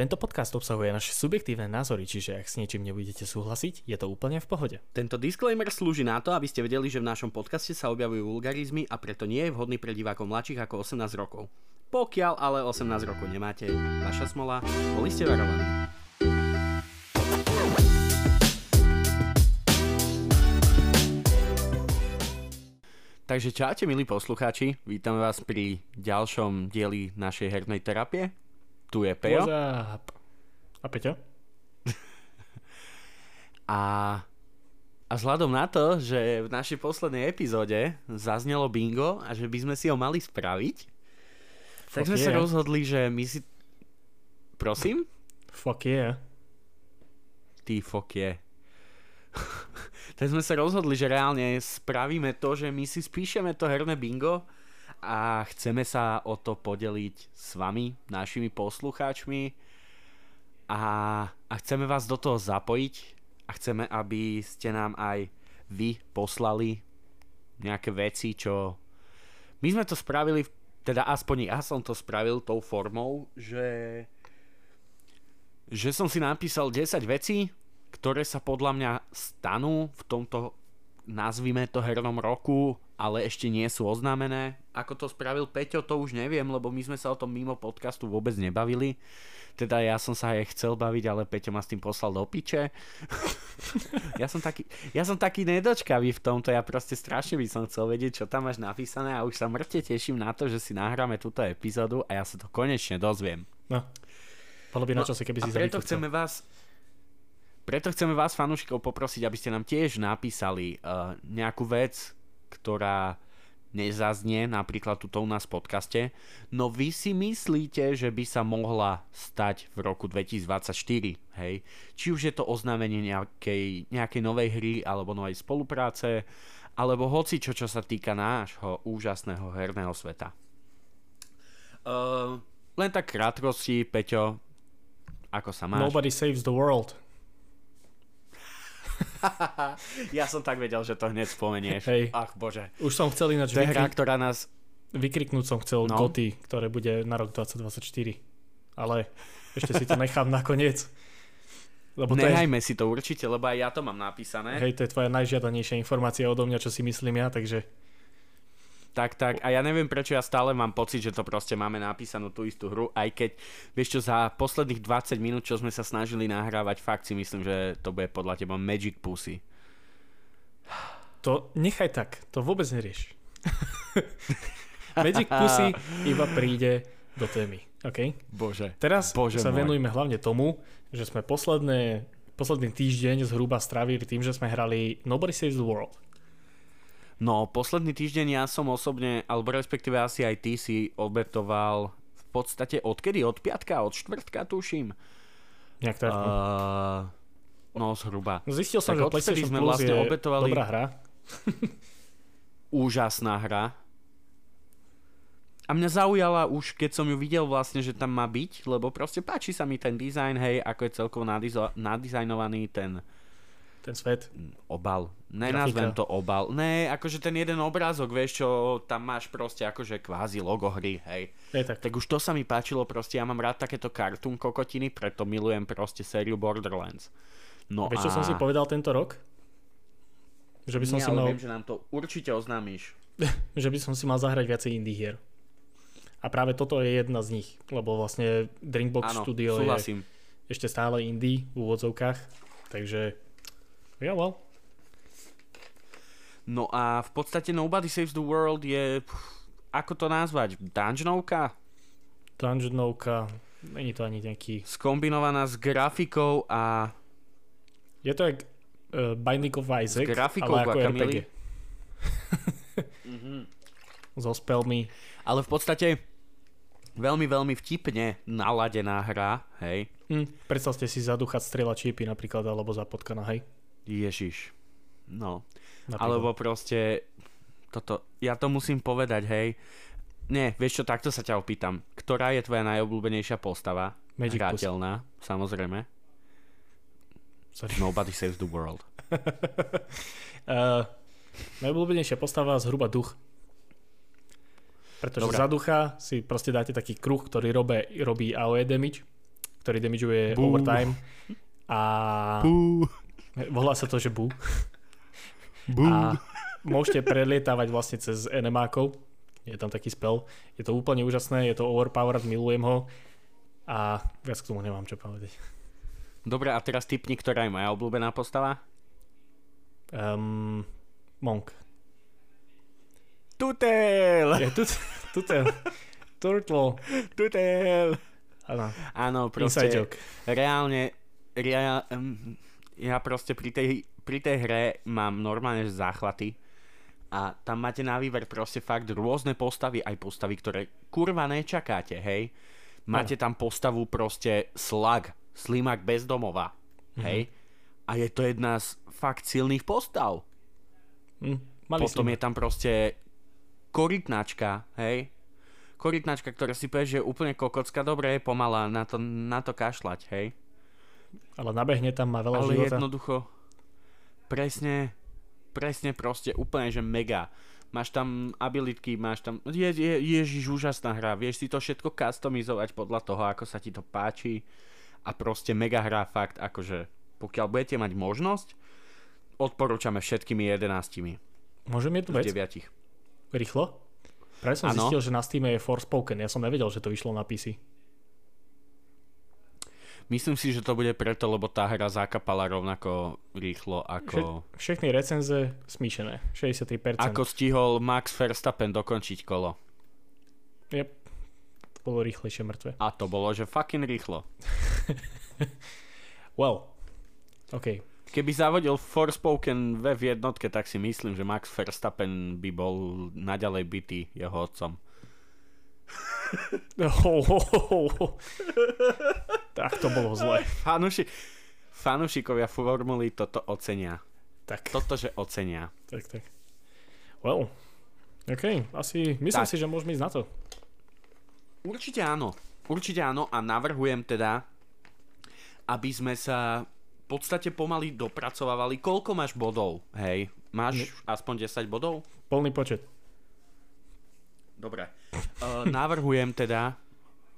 Tento podcast obsahuje naše subjektívne názory, čiže ak s niečím nebudete súhlasiť, je to úplne v pohode. Tento disclaimer slúži na to, aby ste vedeli, že v našom podcaste sa objavujú vulgarizmy a preto nie je vhodný pre divákov mladších ako 18 rokov. Pokiaľ ale 18 rokov nemáte, vaša smola, boli ste varovaní. Takže čaute milí poslucháči, vítame vás pri ďalšom dieli našej hernej terapie. Tu je Pejo. A Peťo? A, a vzhľadom na to, že v našej poslednej epizóde zaznelo bingo a že by sme si ho mali spraviť, tak Fuck sme sa yeah. rozhodli, že my si... Prosím? Fuck yeah. Ty fuck je. tak sme sa rozhodli, že reálne spravíme to, že my si spíšeme to herné bingo a chceme sa o to podeliť s vami, našimi poslucháčmi a, a chceme vás do toho zapojiť a chceme, aby ste nám aj vy poslali nejaké veci, čo... My sme to spravili, teda aspoň ja som to spravil tou formou, že že som si napísal 10 vecí, ktoré sa podľa mňa stanú v tomto, nazvime to hernom roku, ale ešte nie sú oznámené. Ako to spravil Peťo, to už neviem, lebo my sme sa o tom mimo podcastu vôbec nebavili. Teda ja som sa aj chcel baviť, ale Peťo ma s tým poslal do piče. ja, som taký, ja som taký nedočkavý v tomto, ja proste strašne by som chcel vedieť, čo tam máš napísané a už sa mŕte teším na to, že si nahráme túto epizódu a ja sa to konečne dozviem. No. Bolo by na čase, keby si a preto chceme vás preto chceme vás fanúšikov poprosiť, aby ste nám tiež napísali uh, nejakú vec, ktorá nezaznie napríklad tuto u nás v podcaste, no vy si myslíte, že by sa mohla stať v roku 2024, hej? Či už je to oznámenie nejakej, nejakej novej hry alebo novej spolupráce, alebo hoci čo, čo sa týka nášho úžasného herného sveta. Uh, len tak krátkosti, Peťo, ako sa máš? Nobody saves the world. ja som tak vedel, že to hneď spomenieš. Hej. Ach bože. Už som chcel ináč To je hra, vykri- ktorá nás... vykriknúť som chcel No. Goty, ktoré bude na rok 2024. Ale ešte si to nechám nakoniec. Lebo to je, Nehajme si to určite, lebo aj ja to mám napísané. hej, to je tvoja najžiadanejšia informácia odo mňa, čo si myslím ja, takže Tak, tak. A ja neviem, prečo ja stále mám pocit, že to proste máme napísanú tú istú hru, aj keď, vieš čo, za posledných 20 minút, čo sme sa snažili nahrávať, fakt si myslím, že to bude podľa teba Magic Pussy. to nechaj tak, to vôbec nerieš. Magic Pussy iba príde do témy, OK? Bože. Teraz Bože sa môj. venujme hlavne tomu, že sme posledné, posledný týždeň zhruba strávili tým, že sme hrali Nobody Saves the World. No, posledný týždeň ja som osobne, alebo respektíve asi aj ty si obetoval v podstate odkedy? Od piatka? Od štvrtka tuším? Nejak tak. Uh, no, zhruba. Zistil som, tak že PlayStation sme Plus vlastne je obetovali- dobrá hra. úžasná hra. A mňa zaujala už, keď som ju videl vlastne, že tam má byť, lebo proste páči sa mi ten dizajn, hej, ako je celkovo nadizo- nadizajnovaný ten Ten svet. obal. Nenazvem Grafika. to obal. Ne, akože ten jeden obrázok, vieš čo, tam máš proste akože kvázi logo hry, hej. Je tak. Tak už to sa mi páčilo, proste ja mám rád takéto cartoon kokotiny, preto milujem proste sériu Borderlands. No Vieš, čo a... som si povedal tento rok? Že by som Nie, si mal, viem, že nám to určite oznámiš. že by som si mal zahrať viacej indie hier. A práve toto je jedna z nich, lebo vlastne Drinkbox Áno, Studio je súhlasím. ešte stále indie v úvodzovkách, takže ja well. No a v podstate Nobody Saves the World je, pff, ako to nazvať, dungeonovka? Dungeonovka, není to ani nejaký... Skombinovaná s grafikou a Je to jak uh, Binding of Isaac, S grafikou ale ako guacamole? RPG. So spellmi. ale v podstate veľmi, veľmi vtipne naladená hra, hej. Hm, predstavte si zadúchať strieľa čípy napríklad, alebo za potkana, hej? Ježiš. No. Napríklad. Alebo proste toto, ja to musím povedať, hej. Nie, vieš čo, takto sa ťa opýtam. Ktorá je tvoja najobľúbenejšia postava? Magic. Hrateľná, samozrejme. Sorry. Nobody saves the world. Uh, najobľúbenejšia postava zhruba duch. Pretože Dobre. za ducha si proste dáte taký kruh, ktorý robe, robí AOE damage ktorý damageuje Bú. overtime a Bú, volá sa to, že bu. bú. A môžete prelietávať vlastne cez enemákov. Je tam taký spell. Je to úplne úžasné, je to overpowered, milujem ho. A viac k tomu nemám čo povedať. Dobre, a teraz typni, ktorá je moja obľúbená postava? Um, Monk. Tutel! Je tu, tu ten Turtle. Tutel! Áno, Áno, inside proste joke. reálne, reál, um, ja proste pri tej, pri tej hre mám normálne záchvaty a tam máte na výber proste fakt rôzne postavy, aj postavy, ktoré kurva nečakáte, hej. Máte tam postavu proste Slug, Slimak bezdomova, hej. A je to jedna z fakt silných postav. Mali Potom je tam proste korytnačka, hej. Korytnačka, ktorá si povie, že je úplne kokocka, dobre je pomalá, na to, na to kašľať, hej. Ale nabehne tam, má veľa Ale života. jednoducho, presne, presne proste úplne, že mega. Máš tam abilitky, máš tam, je, je, ježiš, úžasná hra, vieš si to všetko customizovať podľa toho, ako sa ti to páči a proste mega hra fakt, akože pokiaľ budete mať možnosť, odporúčame všetkými jedenáctimi Môžem jednu z vec? deviatich. Rýchlo? Práve som Áno. zistil, že na Steam je Forspoken. Ja som nevedel, že to vyšlo na PC. Myslím si, že to bude preto, lebo tá hra zakapala rovnako rýchlo ako, Všechny recenze smíšené. 63%. ako stihol Max Verstappen dokončiť kolo. Yep. To bolo rýchlejšie mŕtve. A to bolo, že fucking rýchlo. Well. OK. Keby zavodil Forspoken ve v jednotke, tak si myslím, že Max Verstappen by bol naďalej bytý jeho otcom. Oh, oh, oh, tak to bolo zle. Fanuši, fanušikovia formuly toto ocenia. Tak, Toto, že ocenia. tak, tak. Well. OK, asi myslím Tak. si, že môžeme ísť na to. Určite áno. Určite áno a navrhujem teda, aby sme sa v podstate pomaly dopracovávali. Koľko máš bodov? Hej, máš aspoň 10 bodov? Plný počet. Dobre. Uh, navrhujem teda,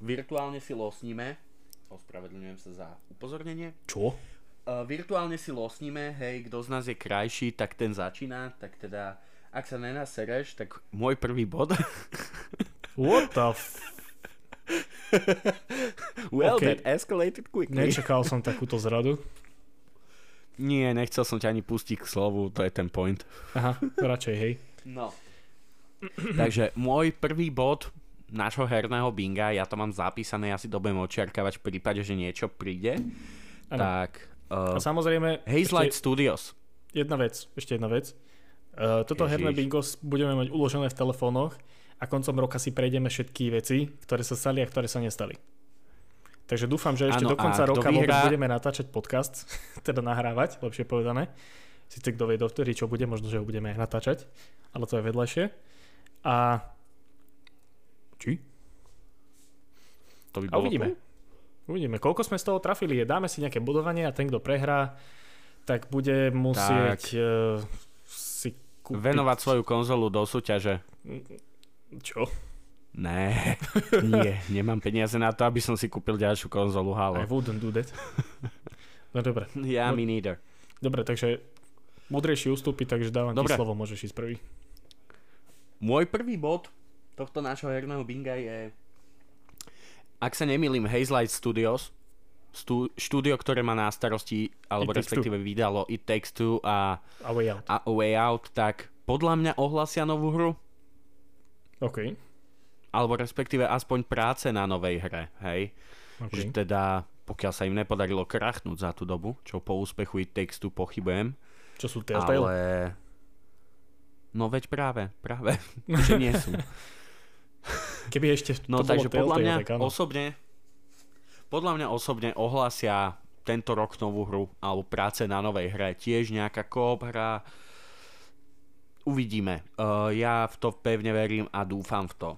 virtuálne si losníme, ospravedlňujem sa za upozornenie, Čo? uh, virtuálne si losníme, hej, kto z nás je krajší, tak ten začína, tak teda, ak sa nenasereš, tak môj prvý bod. What the f... well, Okay. that escalated quickly. Nečakal som takúto zradu. Nie, nechcel som ťa ani pustiť k slovu, to je ten point. Aha, radšej, hej. No. Takže môj prvý bod nášho herného binga, ja to mám zapísané, ja si to budem očiarkávať v prípade, že niečo príde. Áno. Tak, A uh, samozrejme, Hazelight ešte Studios. jedna vec, ešte jedna vec. Uh, toto Ježiš. herné bingo budeme mať uložené v telefónoch a koncom roka si prejdeme všetky veci, ktoré sa stali a ktoré sa nestali. Takže dúfam, že ešte Áno, do konca roka vyhrá- budeme natáčať podcast, teda nahrávať, lepšie povedané. Sice kto vie dovtedy, čo bude, možno, že ho budeme aj natáčať, ale to je vedľajšie. A... Či? To by A bolo uvidíme. cool. Uvidíme, koľko sme z toho trafili. Dáme si nejaké budovanie a ten, kto prehrá, tak bude musieť Tak. Uh, si kúpiť... Venovať svoju konzolu do súťaže. Čo? Né, nie, nemám peniaze na to, aby som si kúpil ďalšiu konzolu I Halo. wouldn't do that. No dobre. Ja, No- me neither. Dobre, takže múdrejší ústupy, takže dávam Dobre. ti slovo, môžeš ísť prvý. Môj prvý bod tohto nášho herného binga je, ak sa nemýlim, Hazelight Studios, stu, štúdio, ktoré má na starosti, alebo It Takes Two. respektíve vydalo It Takes Two a, A way out. a Way Out, tak podľa mňa ohlasia novú hru, OK. alebo respektíve aspoň práce na novej hre, hej? OK. Že teda, pokiaľ sa im nepodarilo krachnúť za tú dobu, čo po úspechu It Takes Two pochybujem, Čo sú Telltale? ale... No veď práve, práve, že nie sú. Keby ešte No to takže bolo podľa mňa tak osobne podľa mňa osobne ohlásia tento rok novú hru alebo práce na novej hre. Tiež nejaká koop hra. Uvidíme. Uh, ja v to pevne verím a dúfam v to.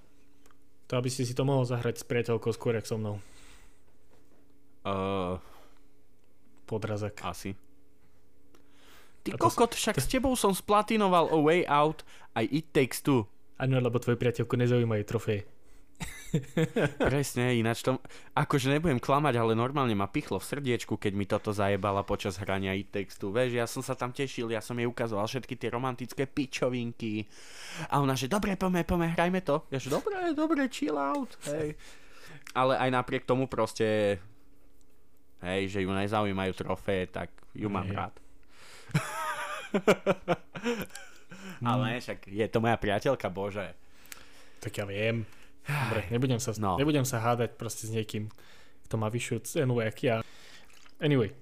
To aby si si to mohol zahrať s priateľkou skôr, jak so mnou. Uh, Podrazak. asi. Ty to kokot, však s tebou som splatinoval A Way Out aj It Takes Two. Áno, lebo tvoju priateľku nezaujímajú trofeje. Presne, ináč to... Akože nebudem klamať, ale normálne ma pichlo v srdiečku, keď mi toto zajebala počas hrania i textu. Vieš, ja som sa tam tešil, ja som jej ukazoval všetky tie romantické pičovinky. A ona, že dobre, poďme, poďme, hrajme to. Ja, že dobre, dobre, chill out. Hej. Ale aj napriek tomu proste... Hej, že ju nezaujímajú trofeje, tak ju mám Hej. rád. ale však je to moja priateľka, bože. Tak ja viem. Dobre, nebudem sa, no. nebudem sa hádať proste s niekým, kto má vyššiu cenu, jak ja. Anyway,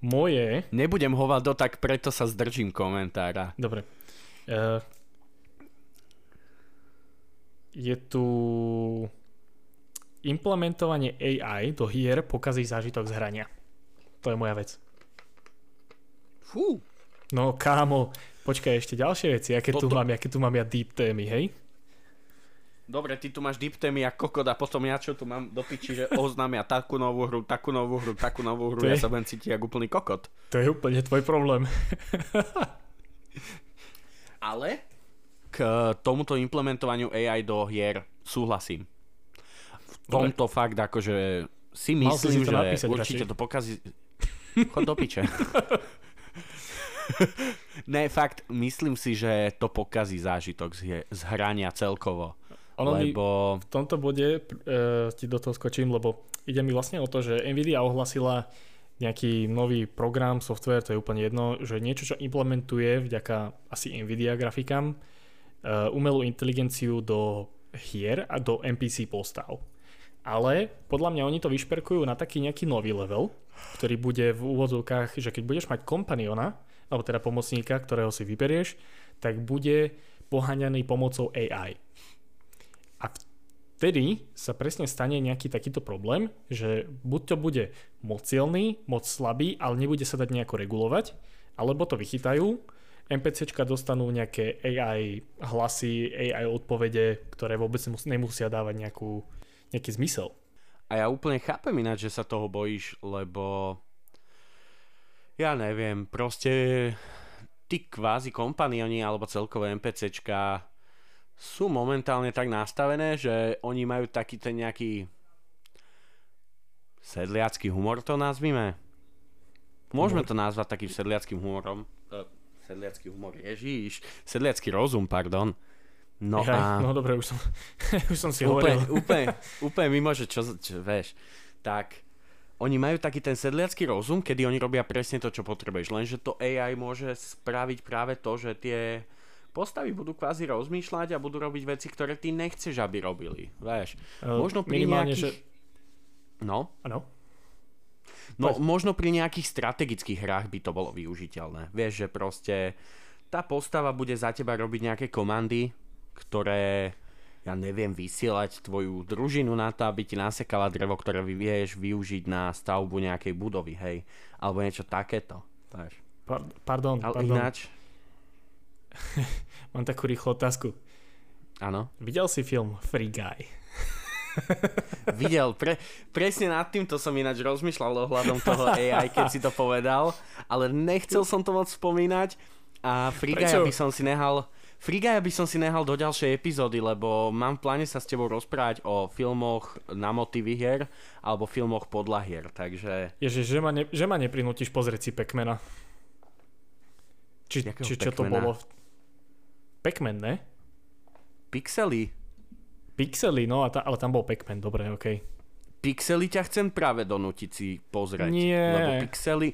moje... Nebudem hovado, tak preto sa zdržím komentára. Dobre. Uh, je tu implementovanie AI do hier pokazí zážitok z hrania. To je moja vec. Fú. No kámo, počkaj ešte ďalšie veci, aké tu Toto- mám, aké tu mám ja deep témy, hej? Dobre, ty tu máš deep témy a kokot a potom ja čo tu mám do piči, že oznámia takú novú hru, takú novú hru, takú novú hru, To ja je- sa budem cítiť ako úplný kokot. To je úplne tvoj problém. Ale k tomuto implementovaniu AI do hier súhlasím. V Dobre. tomto fakt akože si myslím, si to že napísať určite radšej. to pokazí... Chod do piče. ne, fakt, myslím si, že to pokazí zážitok z, hrania celkovo. Ono lebo... v tomto bode uh, ti do toho skočím, lebo ide mi vlastne o to, že Nvidia ohlasila nejaký nový program, software, to je úplne jedno, že niečo, čo implementuje vďaka asi Nvidia grafikám uh, umelú inteligenciu do hier a do NPC postav. Ale podľa mňa oni to vyšperkujú na taký nejaký nový level, ktorý bude v úvodzovkách, že keď budeš mať kompaniona, alebo teda pomocníka, ktorého si vyberieš, tak bude poháňaný pomocou AI. A vtedy sa presne stane nejaký takýto problém, že buď to bude moc silný, moc slabý, ale nebude sa dať nejako regulovať, alebo to vychytajú, NPCčka dostanú nejaké AI hlasy, AI odpovede, ktoré vôbec nemus- nemusia dávať nejakú, nejaký zmysel. A ja úplne chápem ináč, že sa toho bojíš, lebo ja neviem, proste tí kvázi kompanioni alebo celkové NPCčka sú momentálne tak nastavené, že oni majú taký ten nejaký sedliacký humor to nazvime. Môžeme to nazvať takým sedliackým humorom. Sedliacký humor, ježíš. Sedliacký rozum, pardon. No Jaj, a... no dobre, už som, už som si úplne, hovoril. úplne, úplne mimo, že čo, čo vieš, tak oni majú taký ten sedliacký rozum, kedy oni robia presne to, čo potrebuješ, lenže to AI môže spraviť práve to, že tie postavy budú kvázi rozmýšľať a budú robiť veci, ktoré ty nechceš, aby robili, vieš. Eh, Možno pri nejakých... že... No, Áno. no Poď. možno pri nejakých strategických hrách by to bolo využiteľné. Vieš, že proste tá postava bude za teba robiť nejaké komandy, ktoré ja neviem, vysielať tvoju družinu na to, aby ti nasekala drevo, ktoré vieš využiť na stavbu nejakej budovy, hej. Alebo niečo takéto. Vieš. Par- pardon, Ale pardon. ináč, Mám takú rýchlu otázku. áno. Videl si film Free Guy? Videl, pre, presne nad týmto som ináč rozmýšľal ohľadom toho AI, keď si to povedal, ale nechcel som to moc spomínať a Frigaja Prečo? by som si nehal Frigaja by som si nehal do ďalšej epizódy, lebo mám v pláne sa s tebou rozprávať o filmoch na motivy hier alebo filmoch podľa hier, takže Ježiš, že ma, ne, že ma neprinútiš pozrieť si Pac-Mana. Či, Jakého či čo to bolo? Pac-Man, ne? pixely. Pixely, no, a ta, ale tam bol Pac-Man, dobre, okej. Pixely ťa chcem práve donútiť si pozrieť. Nie. Lebo Pixely,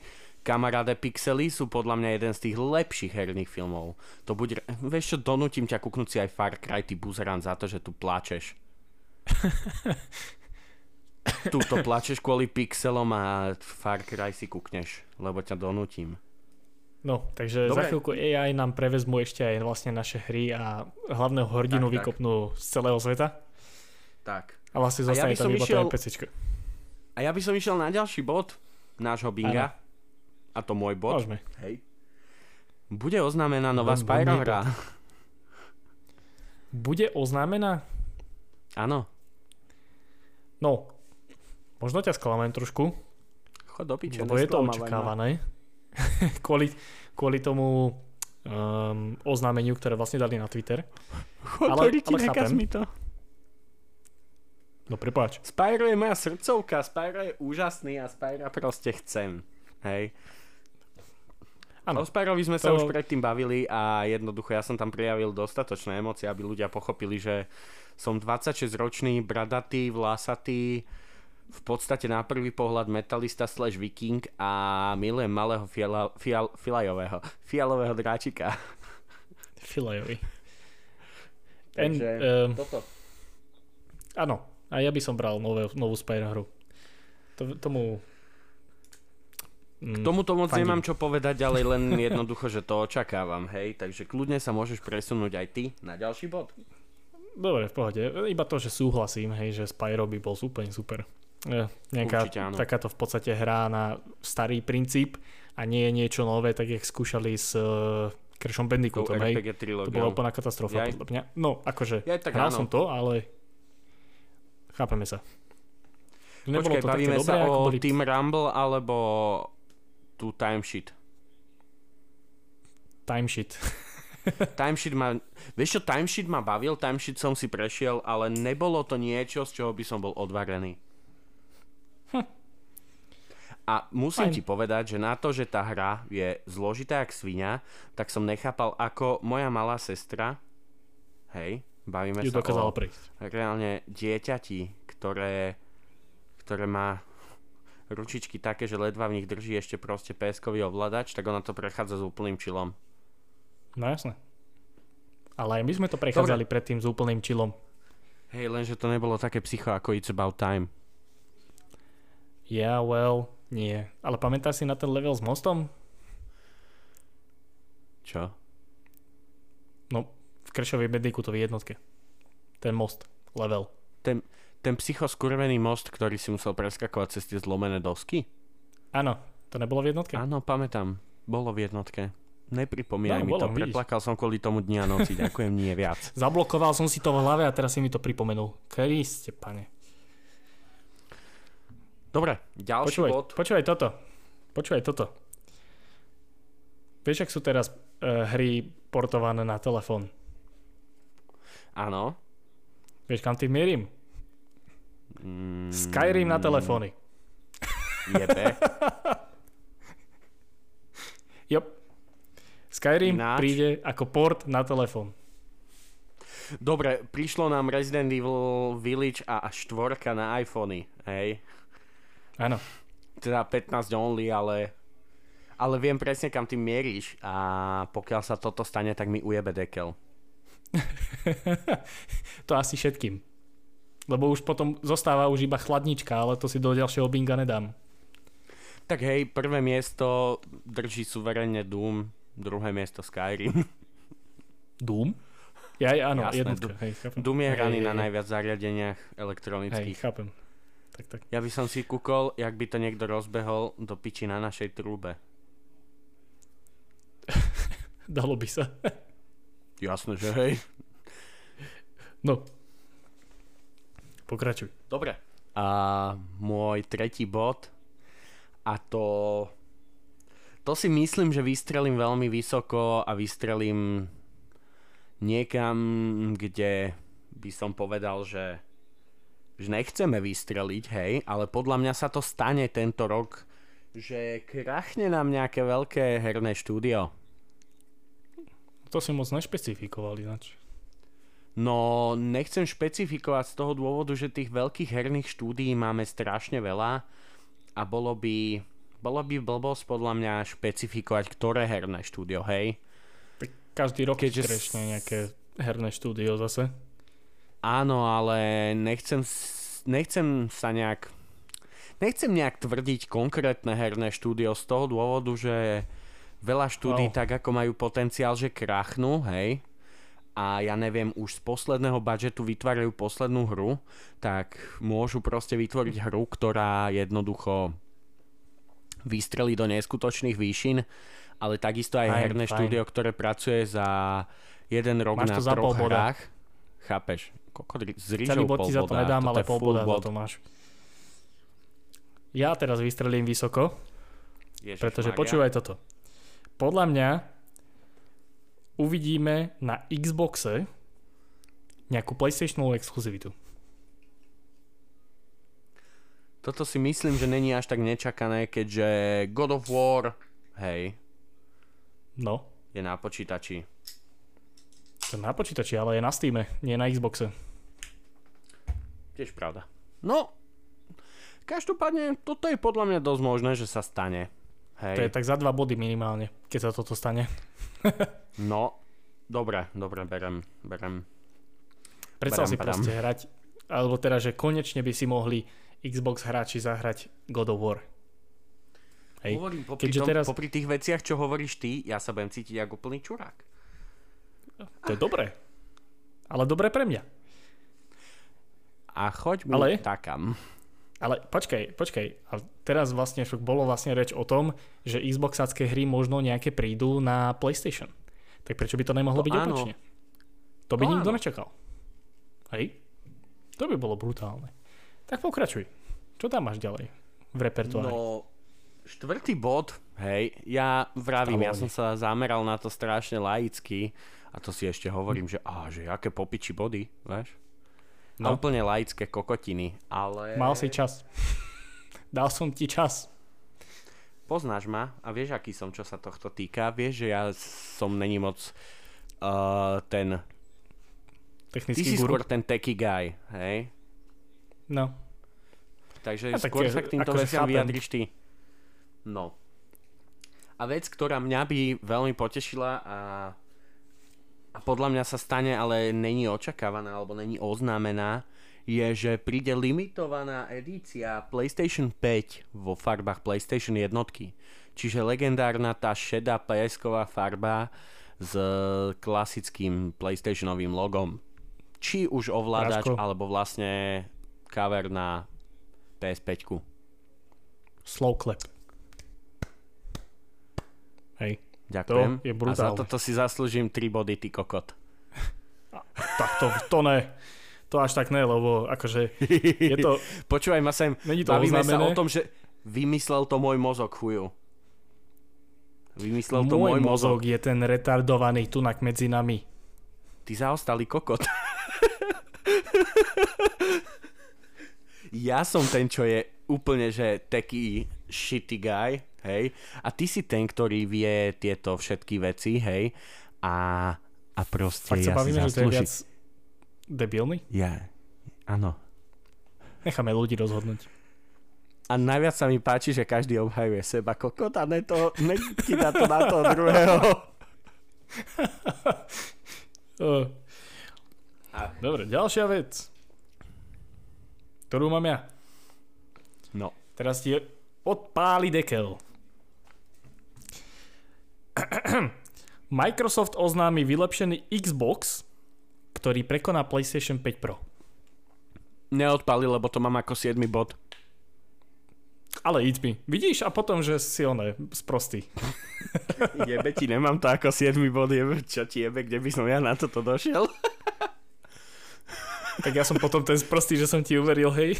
kamaráde, Pixely sú podľa mňa jeden z tých lepších herných filmov. To bude, vieš čo, donútim ťa kúknúť si aj Far Cry, ty buzeran, za to, že tu plačeš. Tuto plačeš kvôli pixelom a Far Cry si kúkneš, lebo ťa donútim. No, takže Dobre. za chvíľku AI nám prevezmu ešte aj vlastne naše hry a hlavného hrdinu Tak, tak. vykopnú z celého sveta. Tak. A vlastne A ja zostane by tam iba išiel- to NPCčko. A ja by som išiel na ďalší bod nášho binga. A to môj bod. Môžeme. Hej. Bude oznámená nová Len Spyro hra. Bude oznámená? Áno. No, možno ťa sklamem trošku, Chod do piče, lebo je to očakávané. kvôli, kvôli tomu um, oznámeniu, ktoré vlastne dali na Twitter. Chod Ale- ale chápem. mi to. No prepáč. Spyro je moja srdcovka, Spyro je úžasný a Spyro proste chcem. Hej. Áno. O Spyrovi sme sa To- už predtým bavili a jednoducho ja som tam prijavil dostatočné emócie, aby ľudia pochopili, že som 26-ročný, bradatý, vlasatý, v podstate na prvý pohľad metalista slash viking a milujem malého fiala, fial, filajového, fialového dráčika. Filajovi. En, Takže um, toto. áno, a ja by som bral nové, novú Spyro hru. To, tomu... K tomuto moc Fandím. nemám čo povedať ďalej, len jednoducho, že to očakávam, hej. Takže kľudne sa môžeš presunúť aj ty na ďalší bod. Dobre, v pohode. Iba to, že súhlasím, hej, že Spyro by bol úplne super. E, nejaká Určite áno. takáto v podstate hrá na starý princíp a nie je niečo nové, tak jak skúšali s uh, Crashom Tou Bandicootom, hej. To bola úplná katastrofa, Jaj. podľa mňa. No, akože, Jaj, tak hral áno. som to, ale chápeme sa. Nebolo Počkaj, to bavíme dobré, sa o boli... Team Rumble alebo tu Timesheet. Timesheet. Timesheet ma... Vieš čo, Timesheet ma bavil, Timesheet som si prešiel, ale nebolo to niečo, z čoho by som bol odvarený. A musím Fajn. ti povedať, že na to, že tá hra je zložitá jak svinia, tak som nechápal, ako moja malá sestra, hej, bavíme Ju sa dokázala o prejsť. reálne dieťati, ktoré, ktoré má ručičky také, že ledva v nich drží ešte proste péskový ovladač, tak ona to prechádza s úplným čilom. No jasné. Ale aj my sme to prechádzali predtým s úplným chillom. Hej, lenže to nebolo také psycho ako It's About Time. Yeah, well, nie. Ale pamätáš si na ten level s mostom? Čo? No, v Crashovej Bandicootovej jednotke. Ten most, level. Ten, ten psychoskurvený most, ktorý si musel preskakovať cez tie zlomené dosky? Áno, to nebolo v jednotke? Áno, pamätám. Bolo v jednotke. Nepripomínaj No, mi bolo, to. vidíš. Preplakal som kvôli tomu dni a noci. Ďakujem, nie viac. Zablokoval som si to v hlave a teraz si mi to pripomenul. Kriste, pane. Dobre, ďalší Počúvaj, bod. počúvaj toto. Počúvaj toto. Vieš, ak sú teraz uh, hry portované na telefón? Áno. Vieš, kam tým mierim? Mm, Skyrim na telefóny. Jebe. Jop. Skyrim Ináč. príde ako port na telefón. Dobre, prišlo nám Resident Evil Village a až štvorka na iPhony, hej. Áno. Teda 15 only, ale ale viem presne, kam ty mieríš a pokiaľ sa toto stane, tak mi ujebe dekel. to asi všetkým. Lebo už potom zostáva už iba chladnička, ale to si do ďalšieho binga nedám. Tak hej, prvé miesto drží suverene Doom, druhé miesto Skyrim. Doom? Ja, ja áno, Jasné, jednotka. Hej, chápem. Doom je Hej, hraný hej, na hej. najviac zariadeniach Hej, elektronických. chápem. Tak, tak. Ja by som si kúkol, jak by to niekto rozbehol do piči na našej trúbe. Dalo by sa. Jasné, že hej. No. Pokračuj. Dobre. A môj tretí bod a to to si myslím, že vystrelím veľmi vysoko a vystrelím niekam, kde by som povedal, že, že nechceme vystreliť, hej, ale podľa mňa sa to stane tento rok, že krachne nám nejaké veľké herné štúdio. To si moc nešpecifikoval ináč. No, nechcem špecifikovať z toho dôvodu, že tých veľkých herných štúdií máme strašne veľa a bolo by, bolo by blbosť podľa mňa špecifikovať, ktoré herné štúdio, hej? Tak každý rok Keďže Keďže s- nejaké herné štúdio zase. Áno, ale nechcem, nechcem sa nejak... Nechcem nejak tvrdiť konkrétne herné štúdio z toho dôvodu, že veľa štúdií Wow. tak ako majú potenciál, že krachnú, hej? A ja neviem, už z posledného budžetu vytvárajú poslednú hru, tak môžu proste vytvoriť hru, ktorá jednoducho vystrelí do neskutočných výšin, ale takisto aj Fajn, herné fajn. štúdio, ktoré pracuje za jeden rok Máš na to troch hrách. Chápeš? Kokot, s Celý bod ti za to nedám, ale pol boda za to máš. Ja teraz vystrelím vysoko, Ježiš pretože Maria. počúvaj toto. Podľa mňa uvidíme na Xboxe nejakú PlayStationovú exkluzivitu. Toto si myslím, že není až tak nečakané, keďže God of War, hej, No, je na počítači. to na počítači, ale je na Steam, nie na Xboxe. Tiež pravda. No, každopádne, toto je podľa mňa dosť možné, že sa stane. Hej. To je tak za dva body minimálne, keď sa toto stane. No, dobre, dobre, berem, berem. Predstav Badam, si badam. proste hrať, alebo teda, že konečne by si mohli Xbox hráči zahrať God of War. Hej. Hovorím, popri, Keďže tom, teraz- popri tých veciach, čo hovoríš ty, ja sa budem cítiť ako úplný čurák. To je dobré. Ale dobré pre mňa. A choď mi Ale- takam. Ale počkaj, počkaj. A teraz vlastne však bolo vlastne reč o tom, že Xboxácké hry možno nejaké prídu na PlayStation. Tak prečo by to nemohlo To byť áno. opačne? To by To nikto áno. nečakal. Hej? To by bolo brutálne. Tak pokračuj. Čo tam máš ďalej v repertoári? No, štvrtý bod, hej, ja vravím, ja som sa zameral na to strašne laicky a to si ešte hovorím, že, á, že aké popiči body, vieš? No. A úplne laické kokotiny, ale... Mal si čas. Dal som ti čas. Poznáš ma a vieš, aký som, čo sa tohto týka. Vieš, že ja som není moc uh, ten... Ty Technický si guru. skôr ten techie guy, hej? No. Takže Ja, skôr je- sa k týmto veciam vyjadriš ty. No. A vec, ktorá mňa by veľmi potešila a, a podľa mňa sa stane, ale není očakávaná alebo není oznámená, je, že príde limitovaná edícia PlayStation 5 vo farbách PlayStation jednotky. Čiže legendárna tá šedá PS-ková farba s klasickým PlayStationovým logom. Či už ovládač, Práško. alebo vlastne cover na PS5. Slow clap. Hej. Ďakujem. To je a za brutálne. toto si zaslúžim 3 body, ty kokot. Tak to, to ne. To až tak ne, lebo akože je to... Počúvaj ma sem, Není to bavíme sa o tom, že vymyslel to môj mozog, chuju. Vymyslel to Môj môj mozog. mozog je ten retardovaný tunak medzi nami. Ty zaostalý kokot. ja som ten, čo je úplne, že taký shitty guy, hej. A ty si ten, ktorý vie tieto všetky veci, hej. A, a proste Fakt sa ja si bavíme, že to je viac debilný? Ja, áno. Necháme ľudí rozhodnúť. A najviac sa mi páči, že každý obhajuje seba kokot a ne to, nekýda to na toho druhého. Uh, Ach. dobre, ďalšia vec. Ktorú mám ja. No. Teraz ti odpáli dekel. Microsoft oznámi vylepšený Xbox, ktorý prekoná PlayStation 5 Pro. Neodpali, lebo to mám ako 7 bod. Ale eat me. Vidíš? A potom, že si oné, sprostý. Jebe ti, nemám to ako 7 bod, jebe, čo ti jebe, kde by som ja na toto došiel? Tak ja som potom ten sprostý, že som ti uveril, hej.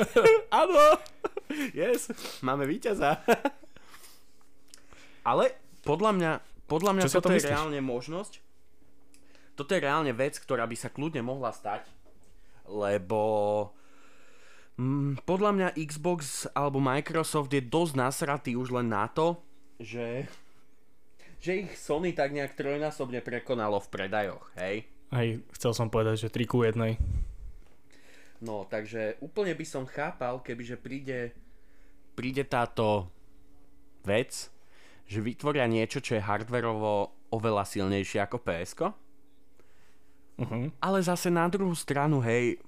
Áno. Yes, máme víťaza. Ale podľa mňa, podľa mňa Čo toto je myslíš? reálne možnosť. Toto je reálne vec, ktorá by sa kľudne mohla stať, lebo mm, podľa mňa Xbox alebo Microsoft je dosť nasratý už len na to, že že ich Sony tak nejak trojnásobne prekonalo v predajoch, hej? Hej, chcel som povedať, že 3 ku 1. No, takže úplne by som chápal, kebyže príde, príde táto vec, že vytvoria niečo, čo je hardverovo oveľa silnejšie ako ps Uh-huh. ale zase na druhú stranu, hej,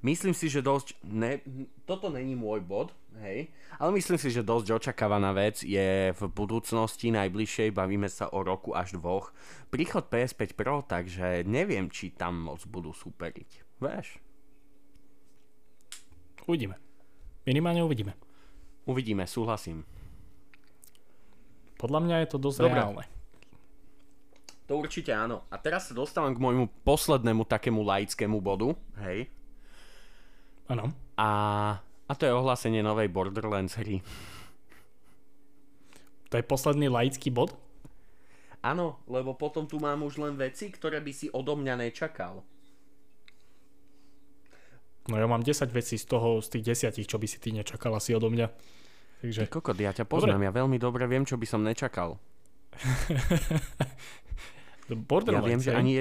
myslím si, že dosť, ne, toto není môj bod, hej, ale myslím si, že dosť očakávaná vec je v budúcnosti najbližšej, bavíme sa o roku až dvoch, príchod PS5 Pro, takže neviem, či tam moc budú superiť, vieš. Uvidíme. Minimálne uvidíme. Uvidíme, súhlasím. Podľa mňa je to dosť Dobre. reálne. To určite áno. A teraz sa dostávam k môjmu poslednému takému laickému bodu, hej. Áno. A, a to je ohlásenie novej Borderlands hry. To je posledný laický bod? Áno, lebo potom tu mám už len veci, ktoré by si odo mňa nečakal. No ja mám 10 vecí z toho, z tých desiatich, čo by si ty nečakal asi odo mňa. Takže... Ty kokot, ja ťa poznám, dobre. ja veľmi dobre viem, čo by som nečakal. Borderlands, ja viem, že ani...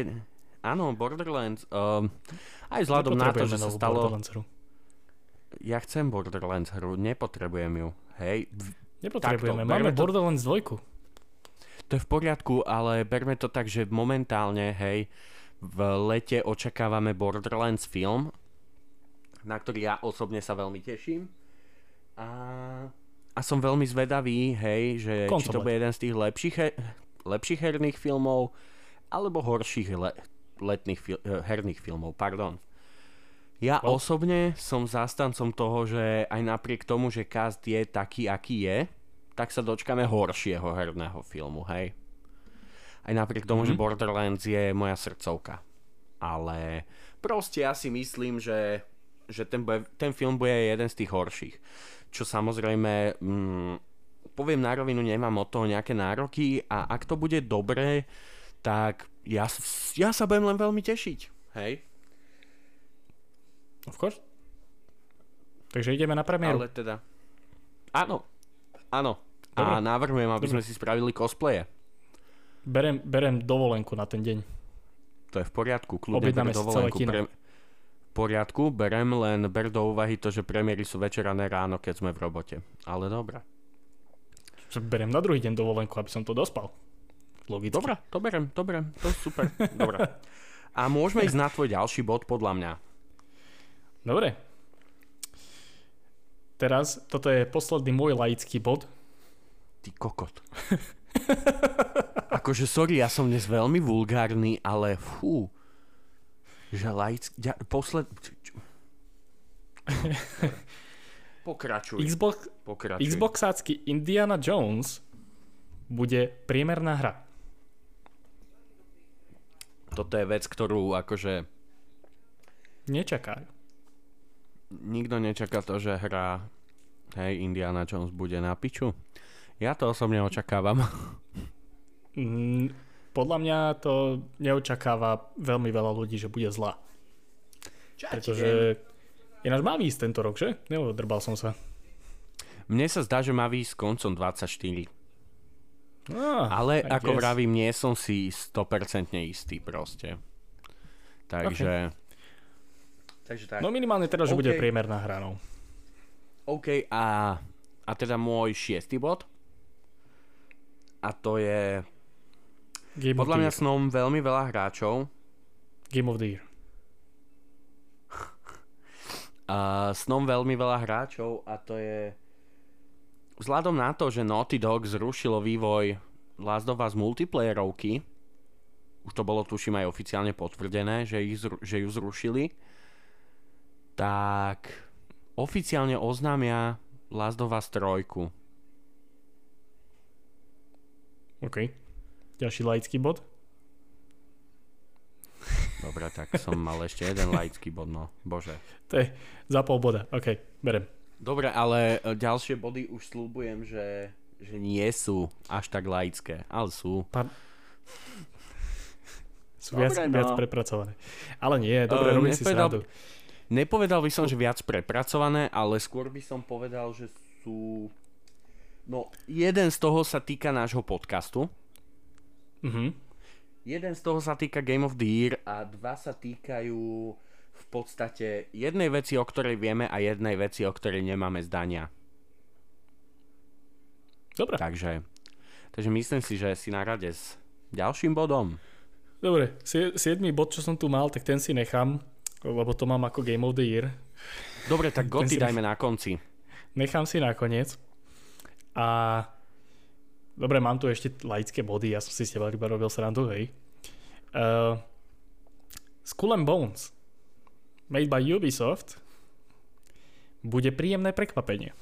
Áno, Borderlands. Um, aj vzhľadom na to, že sa stalo... Ja chcem Borderlands hru, nepotrebujem ju. Hej. Nepotrebujeme, Takto, máme to... Borderlands 2. To je v poriadku, ale berme to tak, že momentálne, hej, v lete očakávame Borderlands film na ktorý ja osobne sa veľmi teším. A, a som veľmi zvedavý, hej, že Koncom či to bude jeden z tých lepších, he, lepších herných filmov, alebo horších le, letných fil, eh, herných filmov, pardon. Ja oh. osobne som zástancom toho, že aj napriek tomu, že cast je taký, aký je, tak sa dočkame horšieho herného filmu, hej. Aj napriek tomu, mm-hmm. že Borderlands je moja srdcovka. Ale proste ja si myslím, že že ten, bude, ten film bude jeden z tých horších. Čo samozrejme, mm, poviem na rovinu, nemám od toho nejaké nároky a ak to bude dobré, tak ja, ja sa budem len veľmi tešiť. Hej? Of course. Takže ideme na premiéru. Ale teda... Áno. Áno. Dobre. A navrhujem, aby Dobre. sme si spravili cosplaye. Berem, berem dovolenku na ten deň. To je v poriadku, kľudne Objednáme dovolenku. Pre, poriadku, berem, len ber do úvahy to, že premiéry sú večerané ráno, keď sme v robote. Ale dobré. Berem na druhý deň dovolenku, aby som to dospal. Logicky. Dobre, to berem, to berem, to je super. Dobre. A môžeme ísť na tvoj ďalší bod, podľa mňa. Dobre. Teraz, toto je posledný môj laický bod. Ty kokot. akože sorry, ja som dnes veľmi vulgárny, ale fú že laick... Ja, posled... Pokračuj. Xbox, Pokračuj. Xboxácky Indiana Jones bude priemerná hra. Toto je vec, ktorú akože... Nečakajú. Nikto nečaká to, že hra hej, Indiana Jones bude na piču. Ja to osobne očakávam. Mm, podľa mňa to neočakáva veľmi veľa ľudí, že bude zlá. Čo Pretože ináč má výjsť tento rok, že? Neodrbal som sa. Mne sa zdá, že má výjsť koncom 24. Ah, Ale ako guess. vravím, nie som si 100% istý proste. Takže... Okay. Takže tak. No minimálne teraz, okay. že bude priemerná hra, no. OK, a, a teda môj šiestý bod. A to je Game Podľa mňa snom veľmi veľa hráčov. Game of the Year. a snom veľmi veľa hráčov a to je vzhľadom na to, že Naughty Dog zrušilo vývoj Last of Us multiplayerovky, už to bolo tuším aj oficiálne potvrdené, že, ich, že ju zrušili, tak oficiálne oznámia Last of Us 3. OK. Ďalší laický bod? Dobre, tak som mal ešte jeden laický bod, no. Bože. To je za pol boda. OK, berem. Dobre, ale e, ďalšie body už slúbujem, že, že nie sú až tak laické, ale sú. Pa... Sú dobre, viac, no. viac prepracované. Ale nie, dobre, uh, robím si srandu. Nepovedal by som, že viac prepracované, ale skôr by som povedal, že sú... No, jeden z toho sa týka nášho podcastu, Mm-hmm. Jeden z toho sa týka Game of the Year a dva sa týkajú v podstate jednej veci, o ktorej vieme a jednej veci, o ktorej nemáme zdania. Dobre. Takže, takže myslím si, že si na rade s ďalším bodom. Dobre, siedmý bod, čo som tu mal, tak ten si nechám, lebo to mám ako Game of the Year. Dobre, tak goty dajme na konci. Nechám si nakoniec. A Dobre, mám tu ešte laické body, ja som si s teba iba robil srandu, hej. Uh, Skull and Bones, made by Ubisoft, bude príjemné prekvapenie.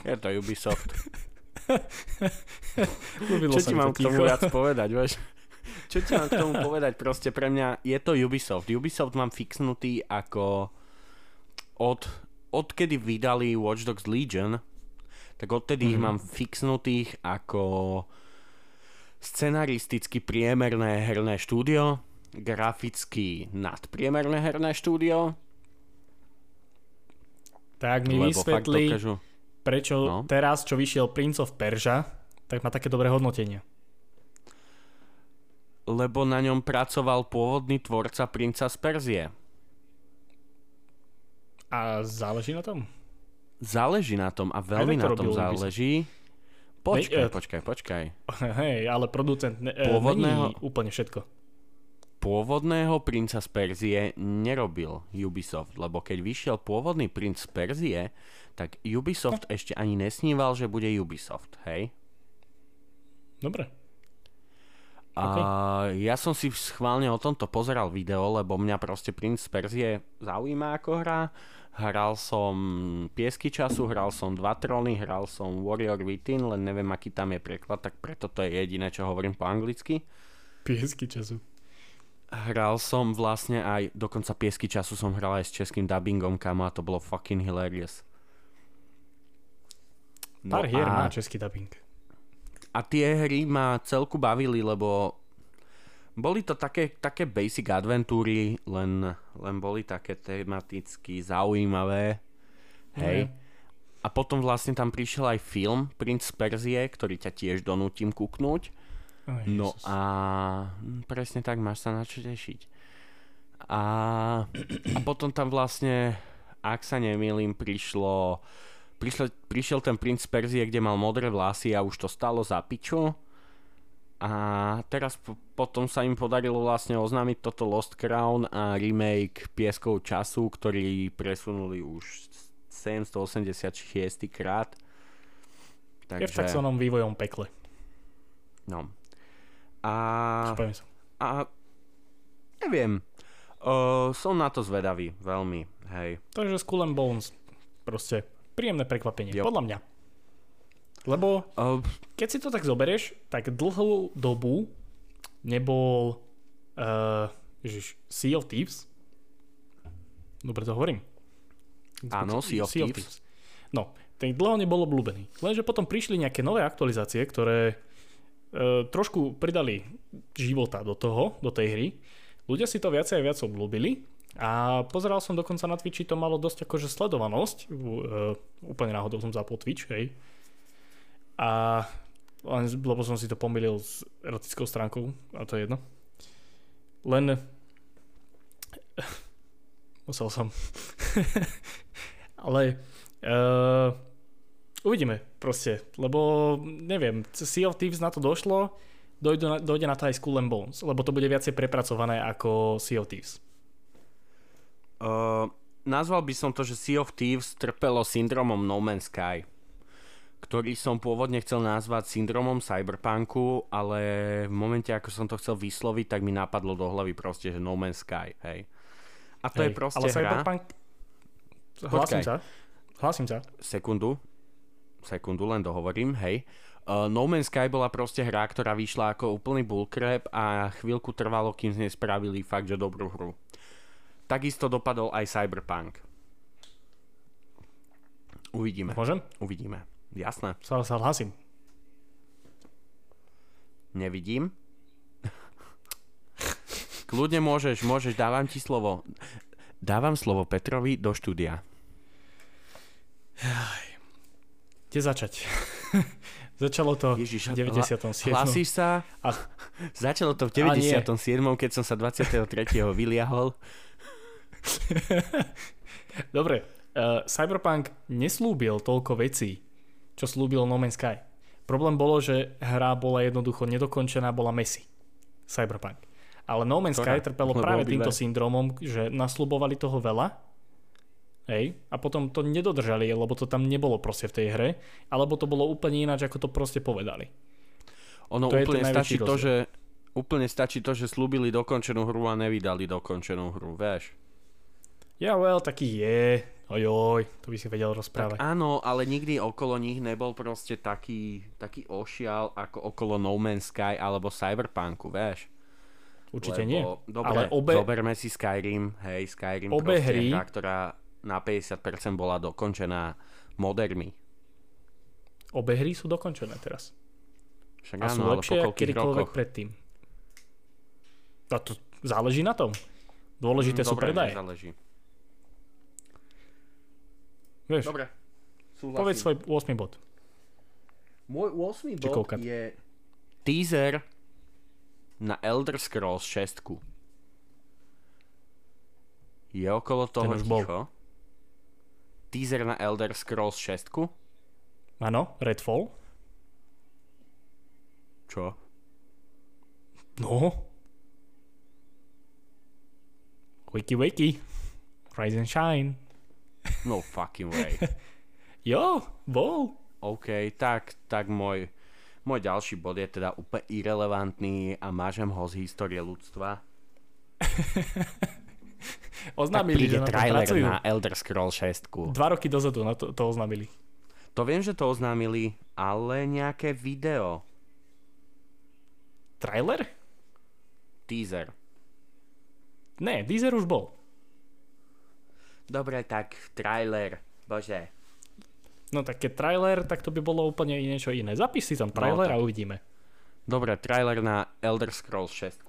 Je to Ubisoft. Čo ti mám k tomu viac povedať, vieš? Čo ti mám k tomu povedať? Proste pre mňa je to Ubisoft. Ubisoft mám fixnutý ako od odkedy vydali Watch Dogs Legion, tak odtedy mm-hmm. ich mhm. mám fixnutých ako scenaristicky priemerné herné štúdio, graficky nadpriemerné herné štúdio. Tak mi vysvetli, dokážu... prečo No. teraz, čo vyšiel Prince of Persia, tak má také dobré hodnotenia. Lebo na ňom pracoval pôvodný tvorca Princa z Perzie. A záleží na tom? Záleží na tom a veľmi na tom záleží. Počkaj, Ne- počkaj, počkaj. Hej, ale producent ne, Pôvodného... Pôvodného- mení úplne všetko. Pôvodného princa z Perzie nerobil Ubisoft, lebo keď vyšiel pôvodný princ z Perzie, tak Ubisoft No. ešte ani nesníval, že bude Ubisoft, hej? Dobre. A ja som si schválne o tomto pozeral video, lebo mňa proste Prince z Perzie zaujíma ako hra. Hral som Piesky času, hral som Dva tróny, hral som Warrior Within, len neviem, aký tam je preklad, tak preto to je jediné, čo hovorím po anglicky. Piesky času. Hral som vlastne aj, dokonca Piesky času som hral aj s českým dubbingom, kamo, a to bolo fucking hilarious. Pár hier No a, má český dubbing. a tie hry ma celku bavili, lebo boli to také, také basic adventúry, len, len boli také tematicky zaujímavé. Hej. Mhm. A potom vlastne tam prišiel aj film Prince z Perzie, ktorý ťa tiež donútim kúknúť. Aj, No a hm, presne tak, máš sa na čo tešiť. A, a potom tam vlastne, ak sa nemýlim, prišlo, prišlo, prišiel ten princ Perzie, kde mal modré vlasy a už to stalo za piču. A teraz po, potom sa im podarilo vlastne oznámiť toto Lost Crown a remake Pieskov času, ktorý presunuli už 786 krát. Je v takzvanom vývojom pekle. No. A, sa. a neviem. Uh, som na to zvedavý, veľmi, hej. Takže Skull and Bones. Proste príjemné prekvapenie. Jo. Podľa mňa. Lebo Uh, keď si to tak zoberieš, tak dlhú dobu nebol uh, ježiš, Sea of Thieves. Dobre to hovorím. Áno, Sea of Thieves. No, ten dlho nebol obľúbený. Lenže potom prišli nejaké nové aktualizácie, ktoré uh, trošku pridali života do toho, do tej hry. Ľudia si to viacej a viac obľúbili a pozeral som dokonca na Twitchi, to malo dosť akože sledovanosť. Uh, úplne náhodou som zapol Twitch, hej. A len, lebo som si to pomýlil s erotickou stránkou, a to je jedno. Len musel som. Ale uh, uvidíme proste, lebo neviem, Sea of Thieves na to došlo, dojde na, dojde na to aj Skull and Bones, lebo to bude viacej prepracované ako Sea of Thieves. uh, nazval by som to, že Sea of Thieves trpelo syndromom No Man's Sky ktorý som pôvodne chcel nazvať syndromom cyberpunku, ale v momente, ako som to chcel vysloviť, tak mi napadlo do hlavy proste, že No Man's Sky, hej. A to Hej, je proste ale hra... Cyberpunk... Hlasím sa. Hlasím sa. sekundu, sekundu len dohovorím, hej. Uh, no Man's Sky bola proste hra, ktorá vyšla ako úplný bullcrap a chvíľku trvalo, kým z nej spravili fakt, že dobrú hru. Takisto dopadol aj Cyberpunk. Uvidíme, Môžem? uvidíme. Jasné, Sa, sa hlasím. nevidím. Kľudne môžeš, môžeš, dávam ti slovo. Dávam slovo Petrovi do štúdia. Kde začať? Začalo to Ježiš, v 97. Hlasíš sa? A- Začalo to v A nie. 97. keď som sa 23. vyliahol. Dobre, uh, Cyberpunk neslúbil toľko vecí, čo slúbil No Man's Sky. Problém bolo, že hra bola jednoducho nedokončená, bola messy. Cyberpunk. Ale No Man's? Sky trpelo práve týmto syndromom, že naslubovali toho veľa, hej, a potom to nedodržali, lebo to tam nebolo proste v tej hre, alebo to bolo úplne ináč, ako to proste povedali. Ono To úplne stačí to, že úplne stačí to, že slúbili dokončenú hru a nevydali dokončenú hru, vieš. Ja, well, taký je, ojoj, to by si vedel Tak rozprávať. áno, ale nikdy okolo nich nebol proste taký, taký ošial ako okolo No Man's Sky alebo Cyberpunku, vieš. Určite Lebo, nie. Dobre, Ale obe- zoberme si Skyrim, hej, Skyrim Obe proste hry- hra, ktorá na 50% bola dokončená modermi. Obe hry sú dokončené teraz. Však A sú áno, po lepšie ako kedykoľvek predtým. A to záleží na tom. Dôležité Mm, sú dobre, predaje. nezáleží. Vieš, Dobre, súhlasím. povedz svoj 8 bod. Môj 8. Či bod koľka? je teaser na Elder Scrolls 6. Je okolo toho už bol. ticho. Teaser na Elder Scrolls 6. Áno, Redfall. Čo? No. Wiki wiki. Rise and shine. No fucking way. Jo, bol. OK, tak, tak môj, môj ďalší bod je teda úplne irrelevantný a mážem ho z histórie ľudstva. Oznámili, že na trailer pracujú. na Elder Scrolls 6. Dva roky dozadu na to, to oznámili. To viem, že to oznámili, ale nejaké video. Trailer? Teaser. Ne, teaser už bol. Dobre, tak trailer. Bože. No tak keď trailer, tak to by bolo úplne niečo iné. Zapíš si tam trailer tak. a uvidíme. Dobre, trailer na Elder Scrolls 6.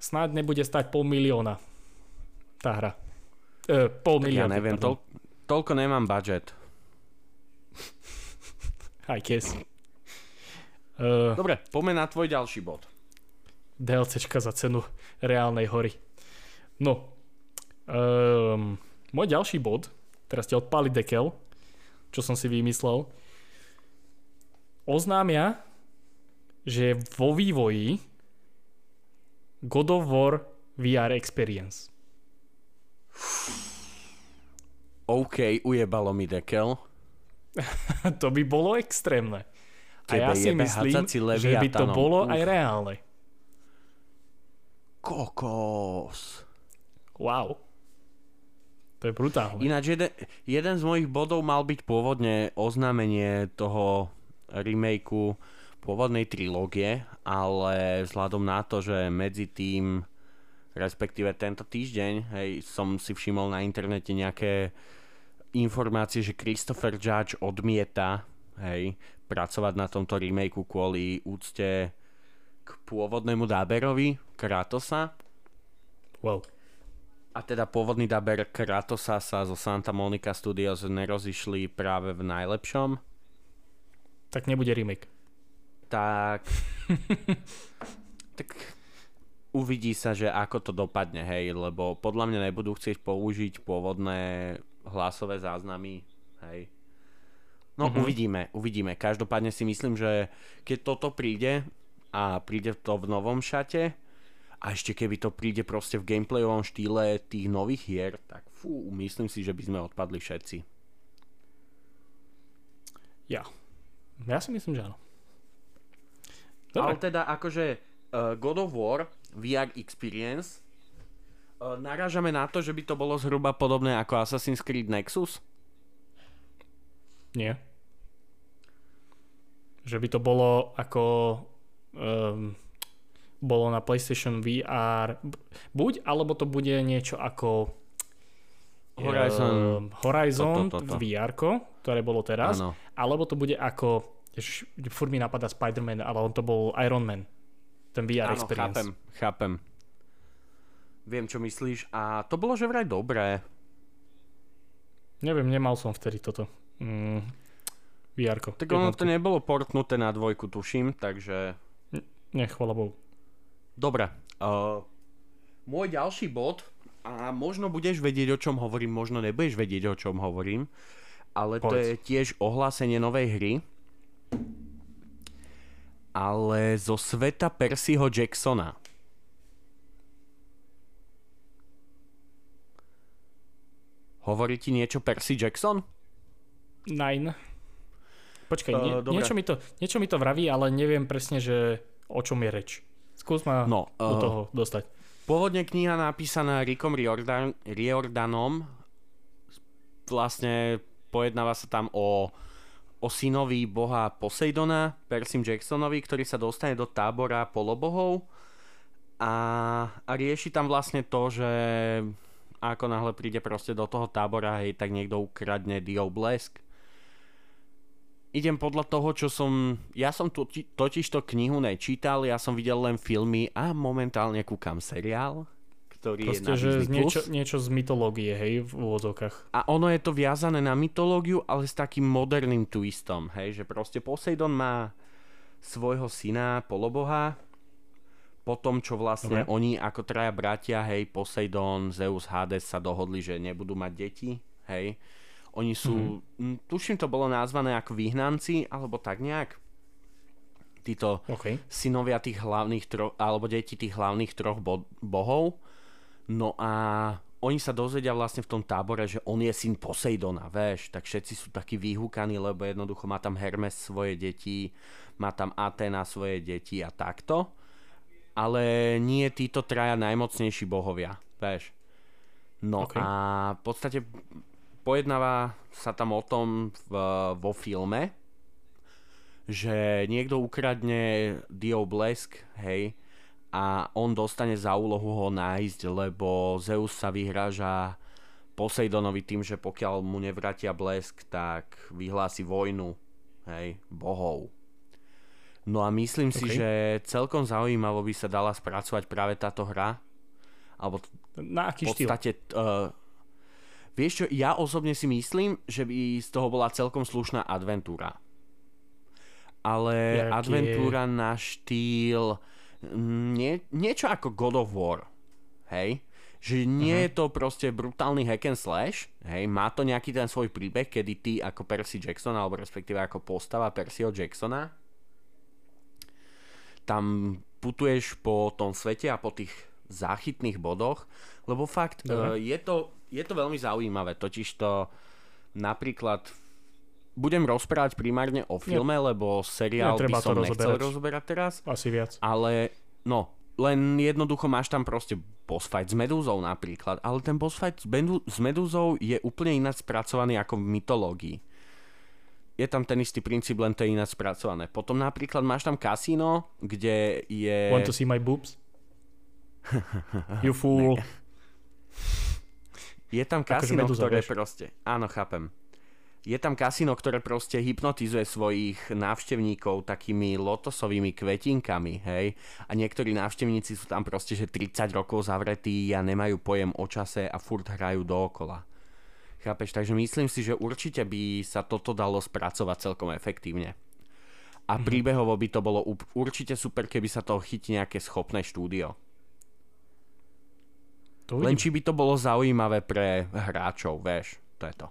Snáď nebude stať pol milióna. Tá hra. E, pol Tak ja milióna. neviem, tol- toľko nemám budget. Aj kes. Uh, Dobre, poďme na tvoj ďalší bod. DLCčka za cenu reálnej hory. No. Um, môj ďalší bod, teraz ste odpali dekel, čo som si vymyslel, oznámia, že vo vývoji God of War VR Experience. OK, ujebalo mi dekel. to by bolo extrémne. A ja Tebe si myslím, že by to bolo Uf. aj reálne. Kokos. Wow. To je brutálne. Ináč jeden, jeden z mojich bodov mal byť pôvodne oznámenie toho remakeu pôvodnej trilógie, ale vzhľadom na to, že medzi tým respektíve tento týždeň hej, som si všimol na internete nejaké informácie, že Christopher Judge odmieta hej, pracovať na tomto remakeu kvôli úcte k pôvodnému dáberovi Kratosa Wow. A teda pôvodný daber Kratosa sa zo Santa Monica Studios nerozišli práve v najlepšom, Tak nebude remake. tak... tak uvidí sa, že ako to dopadne, hej, lebo podľa mňa nebudú chcieť použiť pôvodné hlasové záznamy, hej. No Mhm. uvidíme, uvidíme. Každopádne si myslím, že keď toto príde a príde to v novom šate a ešte keby to príde proste v gameplayovom štýle tých nových hier, tak fú, myslím si, že by sme odpadli všetci. Ja. Ja si myslím, že áno. Ale Dobre. teda akože uh, God of War VR Experience uh, narážame na to, že by to bolo zhruba podobné ako Assassin's Creed Nexus? Nie. Že by to bolo ako um, bolo na PlayStation VR buď, alebo to bude niečo ako Horizon. um, Horizon Toto, toto. VR, ktoré bolo teraz, Áno. alebo to bude ako furt mi napadá Spider-Man, ale on to bol Iron Man. Ten VR Áno, experience. chápem, chápem. Viem, čo myslíš. A to bolo že vraj dobré. Neviem, nemal som vtedy toto. Mm, VR. Tak ono to nebolo portnuté na dvojku, tuším, takže... Nie, chvala Bohu. Dobre. Uh, môj ďalší bod, a možno budeš vedieť, o čom hovorím, možno nebudeš vedieť, o čom hovorím, ale to Povedz. je tiež ohlásenie novej hry, ale zo sveta Percyho Jacksona. Hovorí ti niečo Percy Jackson? Nine. Počkaj, nie, Eh, niečo, mi to, niečo mi to vraví, ale neviem presne, že o čom je reč. Skús ma No, do eh, toho dostať. Pôvodne kniha napísaná Rickom Riordan, Riordanom. Vlastne pojednáva sa tam o, o synovi boha Poseidona, Persim Jacksonovi, ktorý sa dostane do tábora polobohov. A, a rieši tam vlastne to, že ako náhle príde proste do toho tábora, hej, tak niekto ukradne Dio Blesk idem podľa toho, čo som... Ja som totiž, totiž to knihu nečítal, ja som videl len filmy a momentálne kúkam seriál, ktorý Proste, je na že Disney+. niečo, niečo z mytológie, hej, v úvodzovkách. A ono je to viazané na mytológiu, ale s takým moderným twistom, hej, že proste Poseidon má svojho syna, poloboha, po tom, čo vlastne Dobre. oni ako traja bratia, hej, Poseidon, Zeus, Hades sa dohodli, že nebudú mať deti, hej. Oni sú, mm tuším to bolo nazvané ako vyhnanci, alebo tak nejak. Títo OK. synovia tých hlavných troch, alebo deti tých hlavných troch bo- bohov. No a oni sa dozvedia vlastne v tom tábore, že on je syn Poseidona, vieš, tak všetci sú takí vyhúkaní, lebo jednoducho má tam Hermes svoje deti, má tam Athena svoje deti a takto. Ale nie títo traja najmocnejší bohovia, vieš. No OK. a v podstate pojednáva sa tam o tom v, vo filme, že niekto ukradne Dio Blesk, hej, a on dostane za úlohu ho nájsť, lebo Zeus sa vyhráža Poseidonovi tým, že pokiaľ mu nevrátia blesk, tak vyhlási vojnu, hej, bohov. No a myslím si, OK. že celkom zaujímavo by sa dala spracovať práve táto hra, alebo Na aký v štýl? podstate... Uh, vieš čo, ja osobne si myslím, že by z toho bola celkom slušná adventúra. Ale Jaký adventúra na štýl... mm, Nie, niečo ako God of War. Hej? Že nie Mhm. je to proste brutálny hack and slash, hej, má to nejaký ten svoj príbeh, kedy ty ako Percy Jackson, alebo respektíve ako postava Percyho Jacksona, tam putuješ po tom svete a po tých záchytných bodoch, lebo fakt uh, Dobre. je, to, je to veľmi zaujímavé, totiž to napríklad budem rozprávať primárne o filme, lebo seriál by Netreba to som nechcel rozoberať. rozoberať teraz, Asi viac. ale no, len jednoducho máš tam proste boss fight s medúzou napríklad, ale ten boss fight s medúzou je úplne ináč spracovaný ako v mytológii. Je tam ten istý princíp, len to je ináč spracované. Potom napríklad máš tam kasíno, kde je... Want to see my boobs? you fool. Je tam Akože kasíno, medúza, ktoré vieš. proste... Áno, chápem. Je tam kasíno, ktoré proste hypnotizuje svojich návštevníkov takými lotosovými kvetinkami, hej? A niektorí návštevníci sú tam proste, že 30 rokov zavretí a nemajú pojem o čase a furt hrajú dookola. Chápeš? Takže myslím si, že určite by sa toto dalo spracovať celkom efektívne. A Mhm. príbehovo by to bolo určite super, keby sa toho chytí nejaké schopné štúdio. To Len či by to bolo zaujímavé pre hráčov, vieš, to je to.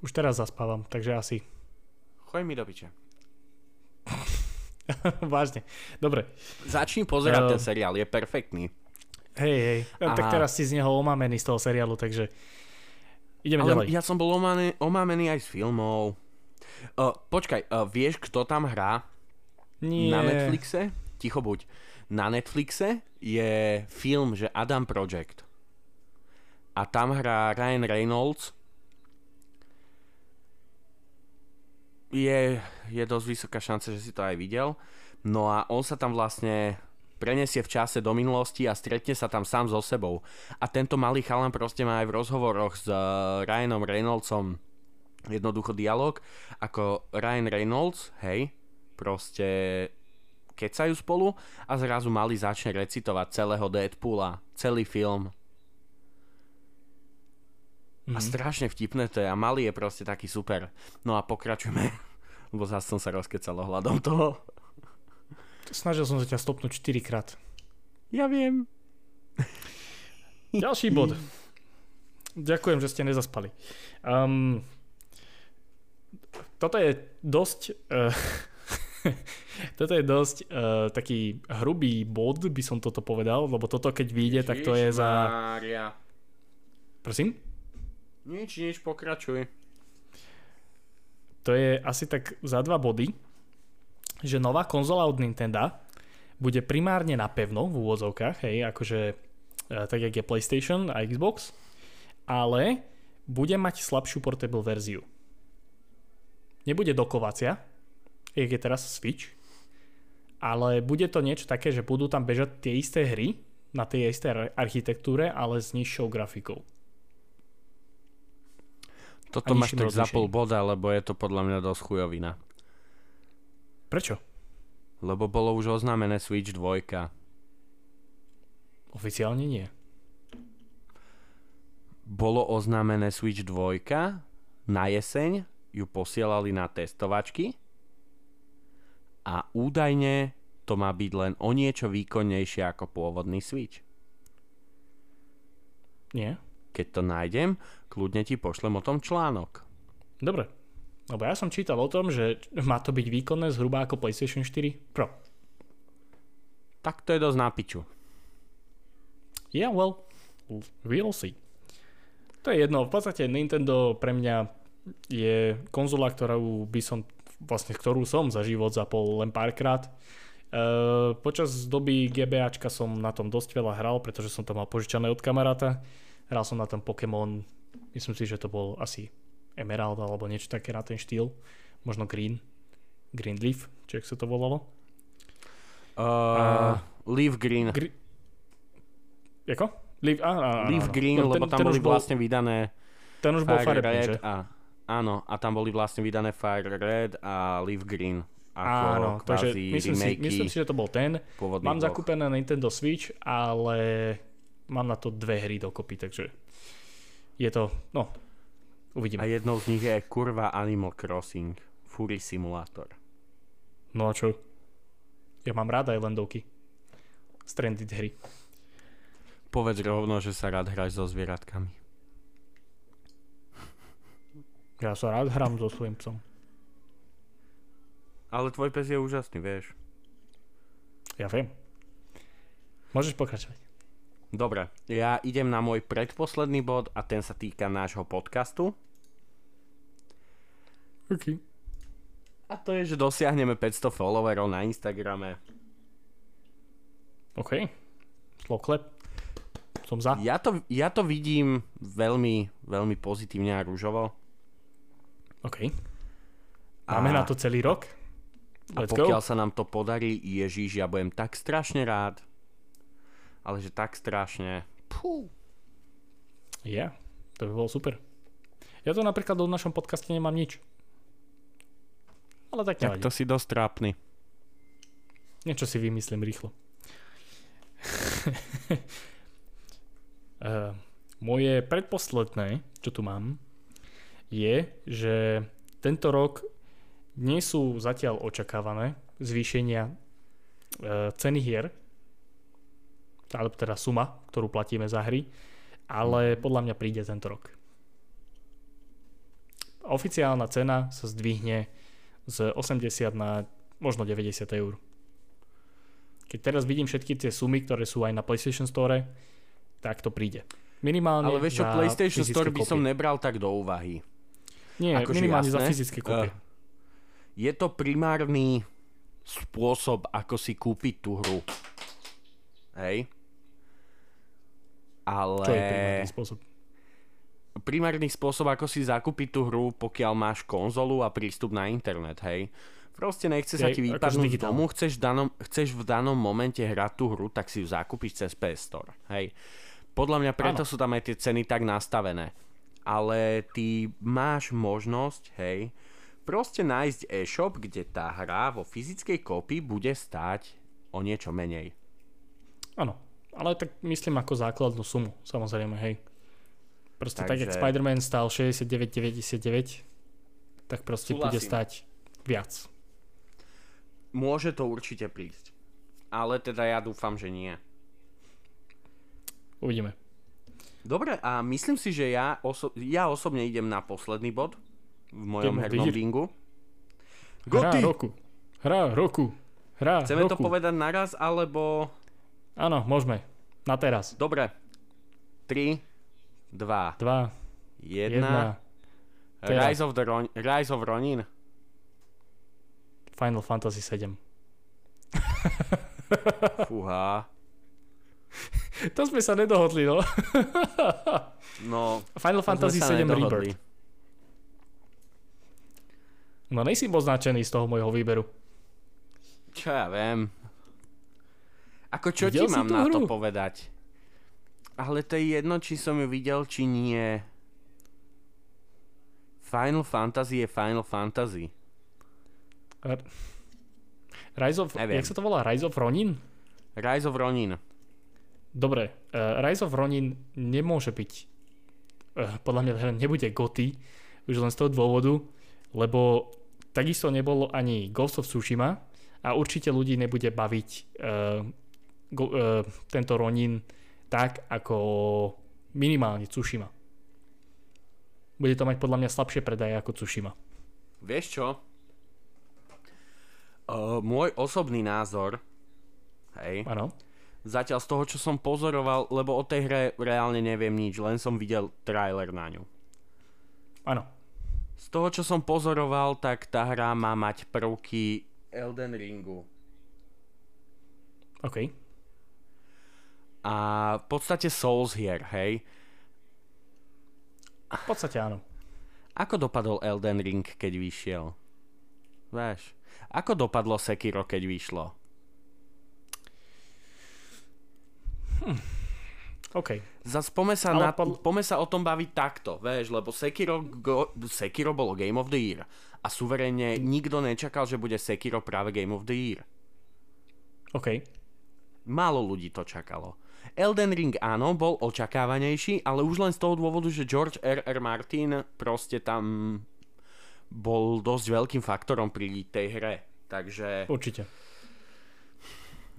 Už teraz zaspávam, takže asi. Choď mi do piče. Vážne. Dobre. Začni pozerať Eh. ten seriál, je perfektný. Hej, hej. A Tak teraz si z neho omámený z toho seriálu, takže ideme Ale ďalej. ja som bol omámený, omámený aj z filmov. Uh, počkaj, uh, vieš, kto tam hrá Nie. na Netflixe? Ticho buď. Na Netflixe je film, že Adam Project. A tam hrá Ryan Reynolds. Je, je dosť vysoká šanca, že si to aj videl. No a on sa tam vlastne prenesie v čase do minulosti a stretne sa tam sám so sebou. A tento malý chalan proste má aj v rozhovoroch s eh, Ryanom Reynoldsom jednoducho dialog, ako Ryan Reynolds, hej, proste kecajú spolu a zrazu malý začne recitovať celého Deadpoola, celý film. A Mhm. strašne vtipné to je a malý je proste taký super. No a pokračujeme, lebo zase som sa rozkecal ohľadom toho. Snažil som sa ťa stopnúť 4 krát. Ja viem. Ďalší bod. Ďakujem, že ste nezaspali. Um, toto je dosť... Uh, toto je dosť uh, taký hrubý bod, by som toto povedal, lebo toto keď vyjde, tak to je za... Prosím? Nič, nič, pokračuj. To je asi tak za dva body, že nová konzola od Nintendo bude primárne na pevno v úvodzovkách, hej, akože e, tak jak je PlayStation a Xbox, ale bude mať slabšiu portable verziu. Nebude dokovacia, jak je teraz Switch, ale bude to niečo také, že budú tam bežať tie isté hry na tej istej ar- architektúre, ale s nižšou grafikou. Toto máš tak za pol boda, lebo je to podľa mňa dosť chujovina. Prečo? Lebo bolo už oznámené Switch 2. Oficiálne nie. Bolo oznámené Switch 2, na jeseň ju posielali na testovačky a údajne to má byť len o niečo výkonnejšie ako pôvodný Switch. Nie? Keď to nájdem, kľudne ti pošlem o tom článok. Dobre. Lebo ja som čítal o tom, že má to byť výkonné zhruba ako PlayStation 4 Pro. Tak to je dosť na piču. Yeah, well, we'll see. To je jedno. V podstate Nintendo pre mňa je konzola, ktorú by som vlastne ktorú som za život zapol len párkrát. Uh, počas doby GBAčka som na tom dosť veľa hral, pretože som to mal požičané od kamaráta. Hral som na tom Pokémon, myslím si, že to bol asi Emerald alebo niečo také na ten štýl. Možno Green. Green Leaf, či sa to volalo. Uh, Leaf Green. Gr- Jako? Leaf, á, á, Leaf áno. Green, No, lebo tam boli už bol, vlastne vydané ten už bol Fire Red že? a áno, a tam boli vlastne vydané Fire Red a Leaf Green. Ako Áno, takže myslím si, myslím si, že to bol ten. Mám dvoch. zakúpené Nintendo Switch, ale mám na to dve hry dokopy, takže je to, no, uvidíme. A jednou z nich je kurva Animal Crossing. Fury Simulator. No a čo? Ja mám rád Islandovky. Stranded hry. Povedz rovno, že sa rád hráš so zvieratkami. Ja sa rád hrám so svojím psom. Ale tvoj pes je úžasný, vieš. Ja viem. Môžeš pokračovať. Dobre, ja idem na môj predposledný bod a ten sa týka nášho podcastu. OK. A to je, že dosiahneme 500 followerov na Instagrame. OK. Slow clap. Som za. Ja to, ja to vidím veľmi, veľmi pozitívne a rúžovo. OK. Máme A- na to celý rok? A Let's pokiaľ go. sa nám to podarí, Ježiš, ja budem tak strašne rád. Ale že tak strašne. Pú. Ja. Yeah. To by bolo super. Ja to napríklad v našom podcaste nemám nič. Ale tak Tak to si dosť trápny. Niečo si vymyslím rýchlo. uh, moje predposledné, čo tu mám, je, že tento rok nie sú zatiaľ očakávané zvýšenia uh, ceny hier, alebo teda suma, ktorú platíme za hry, ale podľa mňa príde tento rok. Oficiálna cena sa zdvihne z 80 na možno 90 eur. Keď teraz vidím všetky tie sumy, ktoré sú aj na PlayStation Store, tak to príde. Minimálne Ale vieš čo, za PlayStation Store by som nebral tak do úvahy. Nie, akože minimálne za jasné. fyzické kopie. Eh, Je to primárny spôsob, ako si kúpiť tú hru. Hej? Ale... Čo je primárny spôsob? primárny spôsob, ako si zakúpiť tú hru, pokiaľ máš konzolu a prístup na internet, hej. Proste nechce sa ti vypadnúť z domu, chceš v, danom, chceš v danom momente hrať tú hru, tak si ju zakúpiš cez PS Store, hej. Podľa mňa preto Áno. sú tam aj tie ceny tak nastavené. Ale ty máš možnosť, hej, proste nájsť e-shop, kde tá hra vo fyzickej kópii bude stáť o niečo menej. Áno, ale tak myslím ako základnú sumu, samozrejme, hej. Proste tak, jak Takže- Spider-Man stál 69,99, tak proste bude Súhlasím. stať viac. Môže to určite prísť. Ale teda ja dúfam, že nie. Uvidíme. Dobre, a myslím si, že ja, oso- ja osobne idem na posledný bod v mojom Idem hernom bingu. Hra Goty! roku. Hra roku. Hra Chceme roku. to povedať naraz, alebo... Áno, môžeme. Na teraz. Dobre. 3, 2, 2, 1. 1. teraz. Rise of, the Ron- Rise of Ronin. Final Fantasy 7. Fúha. To sme sa nedohodli, no. No, Final Fantasy sa 7 nedohodli. Rebirth. No nejsi označený z toho môjho výberu. Čo ja viem. Ako čo Videl ti mám na to hru? povedať? Ale to je jedno, či som ju videl, či nie. Final Fantasy je Final Fantasy. R- Rise of, Neviem. jak sa to volá? Rise of Ronin? Rise of Ronin. Dobre, uh, Rise of Ronin nemôže byť, uh, podľa mňa teda nebude goty, už len z toho dôvodu, lebo takisto nebolo ani Ghost of Tsushima a určite ľudí nebude baviť uh, tento Ronin tak ako minimálne Tsushima. Bude to mať podľa mňa slabšie predaje ako Tsushima. Vieš čo? Uh, môj osobný názor, hej, Áno. zatiaľ z toho, čo som pozoroval, lebo o tej hre reálne neviem nič, len som videl trailer na ňu. Áno. Z toho, čo som pozoroval, tak tá hra má mať prvky Elden Ringu. OK. A v podstate Souls hier, hej. V podstate áno. Ako dopadol Elden Ring, keď vyšiel? Vieš, ako dopadlo Sekiro, keď vyšlo? OK. Zas pome sa, Ale na, pod- pome sa o tom baviť takto, vieš, lebo Sekiro, go, Sekiro bolo Game of the Year a suverejne nikto nečakal, že bude Sekiro práve Game of the Year. OK. Málo ľudí to čakalo. Elden Ring áno, bol očakávanejší, ale už len z toho dôvodu, že George R. R. Martin proste tam bol dosť veľkým faktorom pri tej hre. Takže Určite.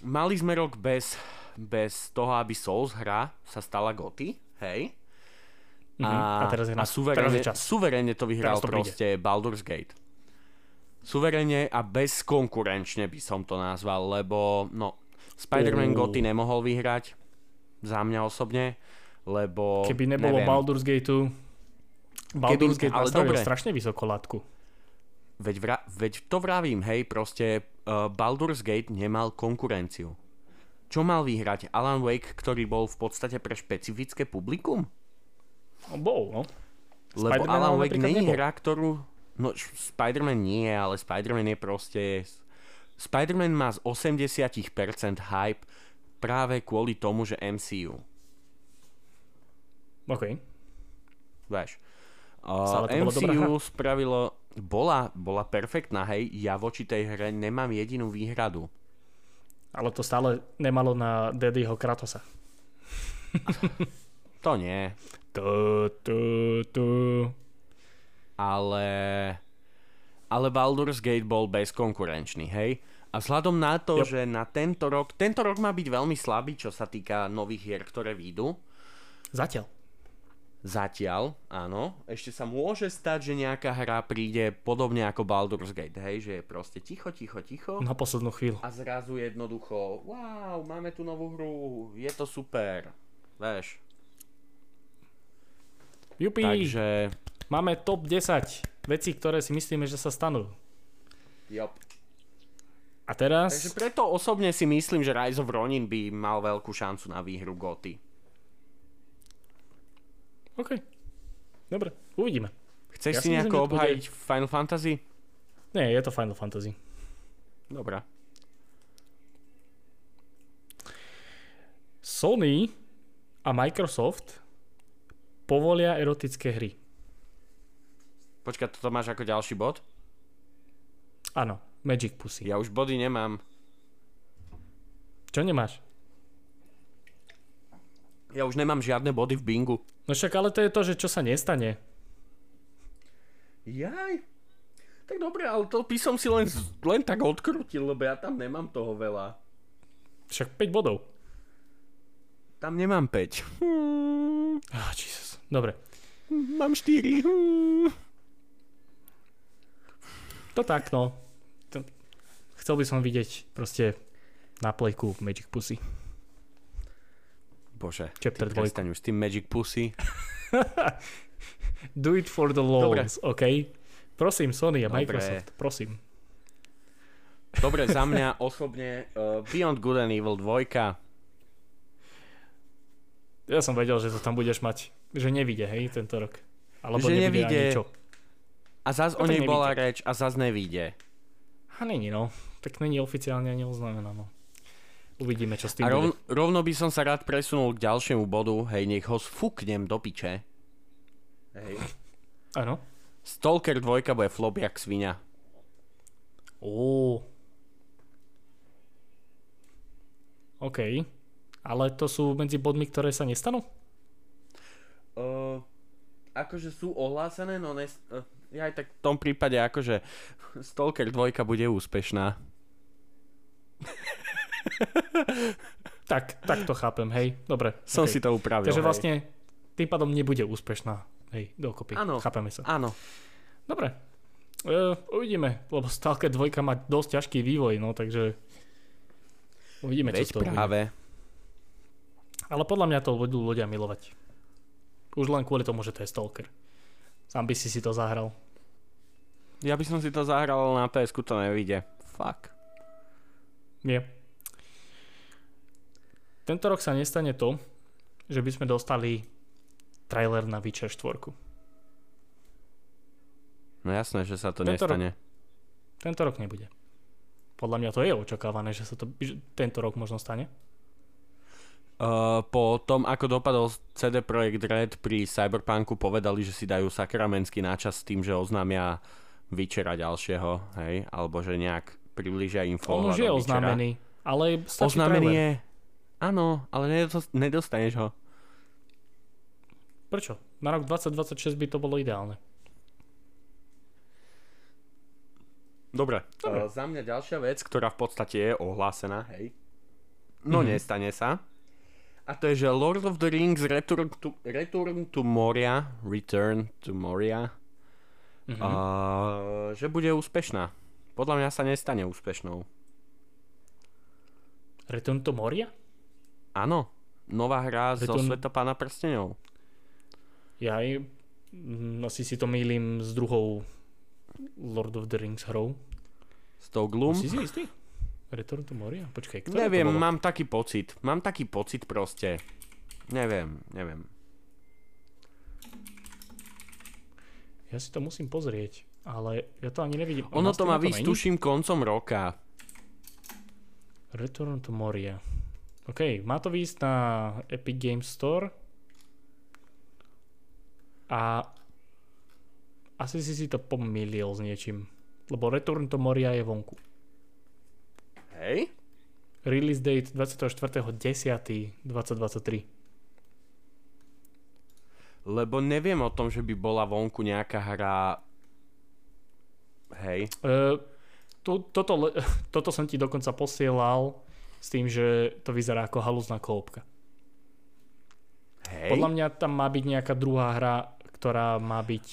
mali sme rok bez, bez toho, aby Souls hra sa stala goty, hej? Mhm. A teraz je na- a teraz je suverene to vyhral Teraz to príde. proste Baldur's Gate. Suverene a bezkonkurenčne by som to nazval, lebo no, Spider-Man. Goty nemohol vyhrať za mňa osobne, lebo Keby nebolo neviem, Baldur's Gateu, Baldur's Gate ale dobre. strašne vysoko látku. Veď, vra, veď to vravím, hej, proste uh, Baldur's Gate nemal konkurenciu. Čo mal vyhrať? Alan Wake, ktorý bol v podstate pre špecifické publikum? No, bol, no. Lebo Spider-Man Alan Wake není nebol. hra, ktorú... No, Spider-Man nie, ale Spider-Man je proste... Spider-Man má z 80% hype práve kvôli tomu, že MCU. OK. Vieš. Uh, to MCU spravilo... Bola, bola perfektná, hej. Ja voči tej hre nemám jedinú výhradu. Ale to stále nemalo na Daddyho Kratosa. To nie. Tu, tu, tu. ale ale Baldur's Gate bol bezkonkurenčný, hej? A vzhľadom na to, Yep. že na tento rok, tento rok má byť veľmi slabý, čo sa týka nových hier, ktoré výjdu. Zatiaľ. Zatiaľ, áno. Ešte sa môže stať, že nejaká hra príde podobne ako Baldur's Gate, hej? Že je proste ticho, ticho, ticho. Na poslednú chvíľu. A zrazu jednoducho, wow, máme tu novú hru, je to super. Vieš, Jupi, takže, máme top 10 vecí, ktoré si myslíme, že sa stanú. jop. A teraz... Takže preto osobne si myslím, že Rise of Ronin by mal veľkú šancu na výhru Goty. OK. Dobre, uvidíme. Chceš Ja si myslím, nejako že to bude- obhajiť Final Fantasy? Nie, je to Final Fantasy. Dobrá. Sony a Microsoft povolia erotické hry. Počkaj, toto máš ako ďalší bod? Áno, Magic Pussy. Ja už body nemám. Čo nemáš? Ja už nemám žiadne body v bingu. No však ale to je to, že čo sa nestane. Jaj. Tak dobre, ale to by som si len, len tak odkrutil, lebo ja tam nemám toho veľa. Však 5 bodov. Tam nemám 5. Hmm, Ah, Jesus. Dobre. mám 4. To tak, no. To... Chcel by som vidieť proste na plejku Magic Pussy. Bože, Chapter ty prestaň už s tým Magic Pussy. Do it for the lols, OK? Prosím, Sony a Dobre. Microsoft, prosím. Dobre, za mňa osobne uh, Beyond Good and Evil 2. Ja som vedel, že to tam budeš mať, že nevíde, hej, tento rok. Alebo Že nebude nevyjde. ani čo. A zas No o tak nej bola nevíde. reč a zas nevíde. A není, no. Tak není oficiálne ani oznámená, no. Uvidíme, čo s tým A rov, bude. rovno by som sa rád presunul k ďalšiemu bodu, hej, nech ho sfúknem do piče. Hej. Áno. Stalker 2 bude flop jak svinia. Ó. OK. Ale to sú medzi bodmi, ktoré sa nestanú? Uh, akože sú ohlásené, no nes, uh, ja aj tak v tom prípade akože Stalker 2 bude úspešná. tak, tak to chápem, hej. Dobre. Som okay. si to upravil. Takže hej. vlastne tým pádom nebude úspešná. Hej, dokopy. Áno. Chápeme sa. Áno. Dobre. Uh, uvidíme, lebo Stalker 2 má dosť ťažký vývoj, no takže uvidíme, Veď čo z toho práve. bude. Ale podľa mňa to budú ľudia milovať. Už len kvôli tomu, že to je Stalker. Sám by si si to zahral. Ja by som si to zahral, ale na ps to nevíde. Fuck. Nie. Tento rok sa nestane to, že by sme dostali trailer na Witcher 4. No jasné, že sa to Tento nestane. Tento rok nebude. Podľa mňa to je očakávané, že sa to že tento rok možno stane. Uh, po tom, ako dopadol CD Projekt Red pri Cyberpunku, povedali, že si dajú sakramentsky náčas s tým, že oznámia Witchera ďalšieho, hej, alebo že nejak približia info. On už je oznámený, ale stačí Oznámený trailer. je, áno, ale nedos- nedostaneš ho. Prečo? Na rok 2026 by to bolo ideálne. Dobre. Dobre. Uh, za mňa ďalšia vec, ktorá v podstate je ohlásená, hej. No Mhm. nestane sa. A to je, že Lord of the Rings Return to, Return to Moria, Return to Moria, Mhm. uh, že bude úspešná. Podľa mňa sa nestane úspešnou. Return to Moria? Áno, nová hra zo Return- Sveta Pána prstenov. Ja aj, mm, asi si to mýlim s druhou Lord of the Rings hrou. S tou Gloom? Si si istý? Return to Moria? Počkaj, ktoré Neviem, to bolo? mám taký pocit. Mám taký pocit proste. Neviem, neviem. Ja si to musím pozrieť, ale ja to ani nevidím. Ono to má výsť, tuším, koncom roka. Return to Moria. OK, má to výjsť na Epic Games Store. A asi si si to pomýlil s niečím. Lebo Return to Moria je vonku. Release date 24.10.2023. Lebo neviem o tom, že by bola vonku nejaká hra... Hej. Uh, to, toto, le- toto som ti dokonca posielal s tým, že to vyzerá ako halúzna koopka. Hej. Podľa mňa tam má byť nejaká druhá hra, ktorá má byť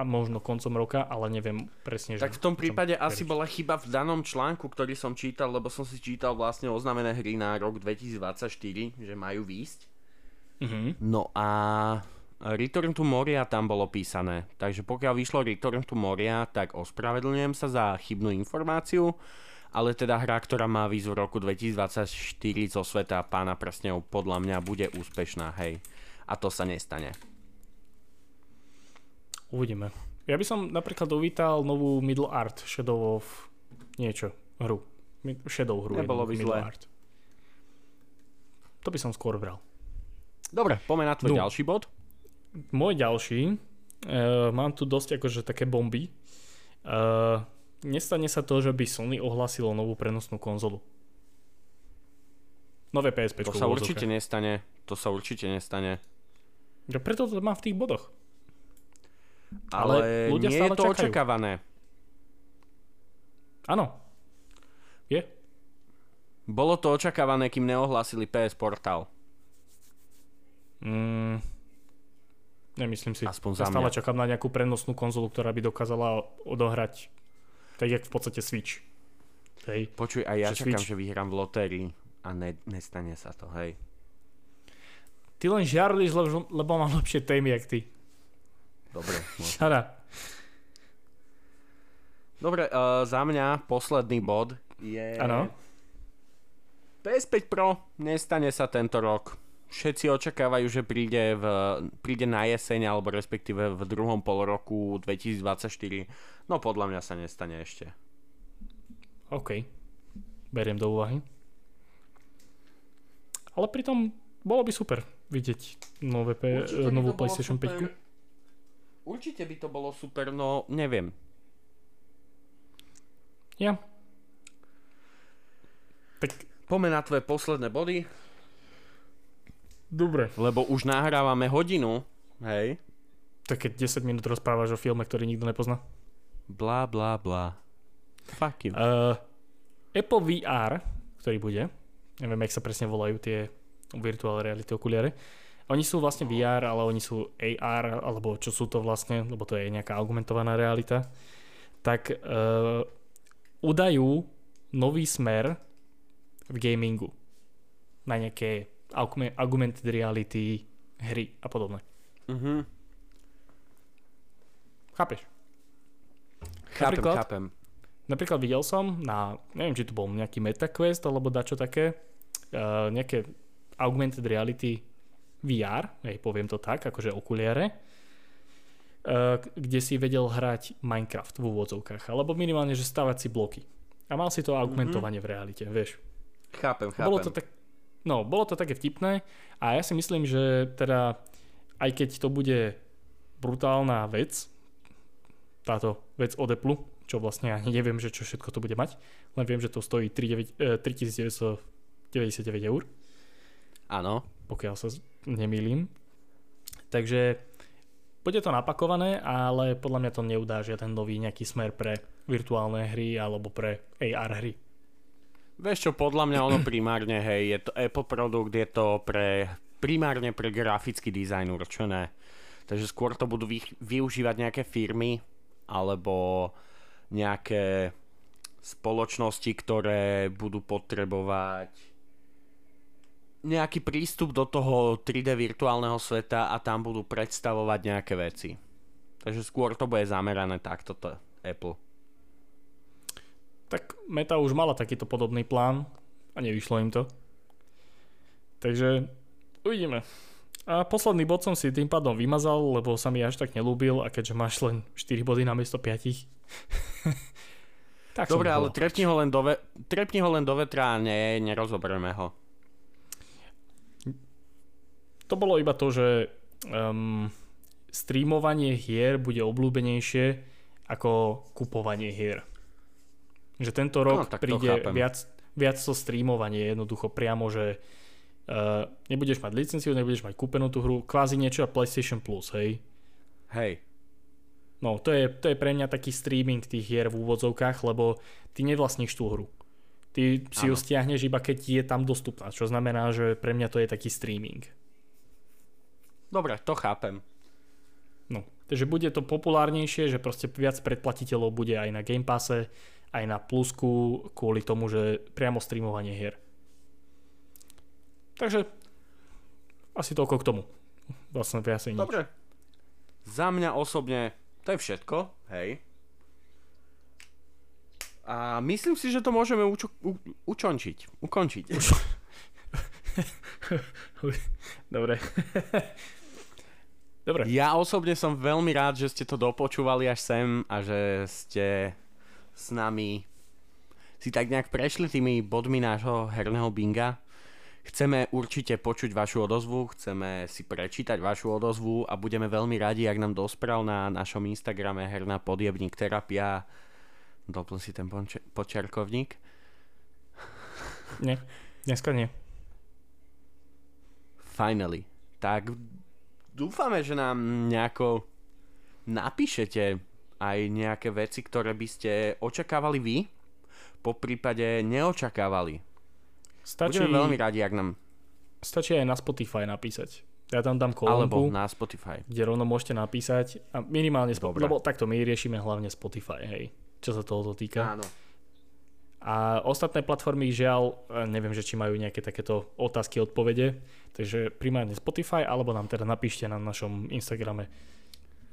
a možno koncom roka, ale neviem presne, že... Tak v tom prípade tam asi bola chyba v danom článku, ktorý som čítal, lebo som si čítal vlastne oznámené hry na rok 2024, že majú výjsť. Mhm. No a Return to Moria tam bolo písané. Takže pokiaľ vyšlo Return to Moria, tak ospravedlňujem sa za chybnú informáciu, ale teda hra, ktorá má výsť v roku 2024 zo sveta pána prstňov, podľa mňa bude úspešná, hej. A to sa nestane. Uvidíme. Ja by som napríklad uvítal novú Middle Art Shadow of niečo, hru. Shadow hru. Nebolo by zlé. Art. To by som skôr bral. Dobre, poďme na tvoj No. ďalší bod. Môj ďalší, uh, mám tu dosť akože také bomby. Uh, nestane sa to, že by Sony ohlasilo novú prenosnú konzolu. Nové PSP. To sa určite nestane. To sa určite nestane. Ja preto to mám v tých bodoch. Ale, Ale ľudia nie je stále to čakajú. očakávané. Áno. Je. Bolo to očakávané, kým neohlásili PS Portal. Mm, nemyslím si. Aspoň ja za stále mňa. čakám na nejakú prenosnú konzolu, ktorá by dokázala odohrať tak jak v podstate Switch. Hej. Počuj, aj ja Že čakám, Switch- že vyhrám v lotérii a ne, nestane sa to, hej. Ty len žiarliš, lebo, lebo mám lepšie témy, jak ty. Dobre. Šara. Dobre, uh, za mňa posledný bod je... Áno. PS5 Pro nestane sa tento rok. Všetci očakávajú, že príde, v, príde na jeseň, alebo respektíve v druhom pol roku 2024. No podľa mňa sa nestane ešte. OK. Beriem do úvahy. Ale pritom bolo by super vidieť nové P- Určite novú PlayStation super. 5. Určite by to bolo super, no neviem. Ja. Tak Poďme na tvoje posledné body, Dobre. lebo už nahrávame hodinu, hej. Tak keď 10 minút rozprávaš o filme, ktorý nikto nepozná. Bla, bla, bla. Fuck you. Uh, Apple VR, ktorý bude, neviem, jak sa presne volajú tie virtual reality okuliare, oni sú vlastne VR, ale oni sú AR, alebo čo sú to vlastne, lebo to je nejaká augmentovaná realita, tak uh, udajú nový smer v gamingu na nejaké augme- augmented reality hry a podobné. Mhm. Chápeš? Chápem, Napríklad? chápem. Napríklad videl som na, neviem, či to bol nejaký MetaQuest alebo dačo také, uh, nejaké augmented reality VR, hej, poviem to tak, akože okuliare, uh, kde si vedel hrať Minecraft v úvodzovkách, alebo minimálne, že stavať si bloky. A mal si to augmentovanie v realite, vieš. Chápem, chápem. Bolo to tak, no, bolo to také vtipné a ja si myslím, že teda aj keď to bude brutálna vec, táto vec od Apple, čo vlastne ani neviem, že čo všetko to bude mať, len viem, že to stojí 3, 9, eh, 3999 eur, Áno. pokiaľ sa nemýlim. Takže bude to napakované, ale podľa mňa to neudá žiaden nový nejaký smer pre virtuálne hry alebo pre AR hry. Vieš čo, podľa mňa ono primárne, hej, je to Apple produkt, je to pre, primárne pre grafický dizajn určené. Takže skôr to budú vy, využívať nejaké firmy alebo nejaké spoločnosti, ktoré budú potrebovať nejaký prístup do toho 3D virtuálneho sveta a tam budú predstavovať nejaké veci. Takže skôr to bude zamerané takto to Apple. Tak Meta už mala takýto podobný plán a nevyšlo im to. Takže uvidíme. A posledný bod som si tým pádom vymazal, lebo sa mi až tak nelúbil a keďže máš len 4 body namiesto 5. tak Dobre, ale trepni ho len do, ve- trepni ho len do vetra a ne, nerozoberieme ho. To bolo iba to, že um, streamovanie hier bude obľúbenejšie ako kupovanie hier. Že tento rok No, tak to príde viac, viac to streamovanie jednoducho priamo, že uh, nebudeš mať licenciu, nebudeš mať kúpenú tú hru, kvázi niečo a PlayStation Plus, hej. Hej. No, to je, to je pre mňa taký streaming tých hier v úvodzovkách, lebo ty nevlastníš tú hru. Ty si ju Áno. stiahneš iba keď je tam dostupná, čo znamená, že pre mňa to je taký streaming. Dobre, to chápem. No, takže bude to populárnejšie, že proste viac predplatiteľov bude aj na Game Passe, aj na Plusku, kvôli tomu, že priamo streamovanie hier. Takže asi toľko k tomu. Vlastne viac nič. Dobre. Za mňa osobne to je všetko, hej. A myslím si, že to môžeme učo- u- učončiť, ukončiť. Dobre. Dobre. Ja osobne som veľmi rád, že ste to dopočúvali až sem a že ste s nami si tak nejak prešli tými bodmi nášho herného binga. Chceme určite počuť vašu odozvu, chceme si prečítať vašu odozvu a budeme veľmi radi, ak nám dosprav na našom Instagrame herná podjebník terapia. Doplň si ten ponče- počiarkovník. Nie, dneska nie. Finally. Tak dúfame, že nám nejako napíšete aj nejaké veci, ktoré by ste očakávali vy, po prípade neočakávali. Stačí, Budeme veľmi radi, ak nám... stačí aj na Spotify napísať. Ja tam dám Alebo kolónku, na Spotify. kde rovno môžete napísať a minimálne, Dobre. lebo takto my riešime hlavne Spotify, hej, čo sa toho týka. Áno. A ostatné platformy žiaľ, e, neviem, že či majú nejaké takéto otázky, odpovede, takže primárne Spotify, alebo nám teda napíšte na našom Instagrame e,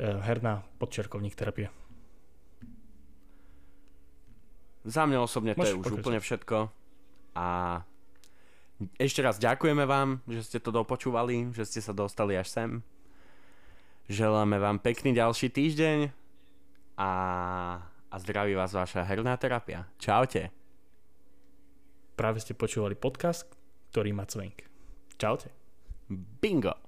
herná podčerkovník terapie. Za mňa osobne to Môžeš je už pokračovať. úplne všetko. A ešte raz ďakujeme vám, že ste to dopočúvali, že ste sa dostali až sem. Želáme vám pekný ďalší týždeň a, a zdraví vás vaša herná terapia. Čaute. Práve ste počúvali podcast, ktorý má cvenk. Čaute. Bingo.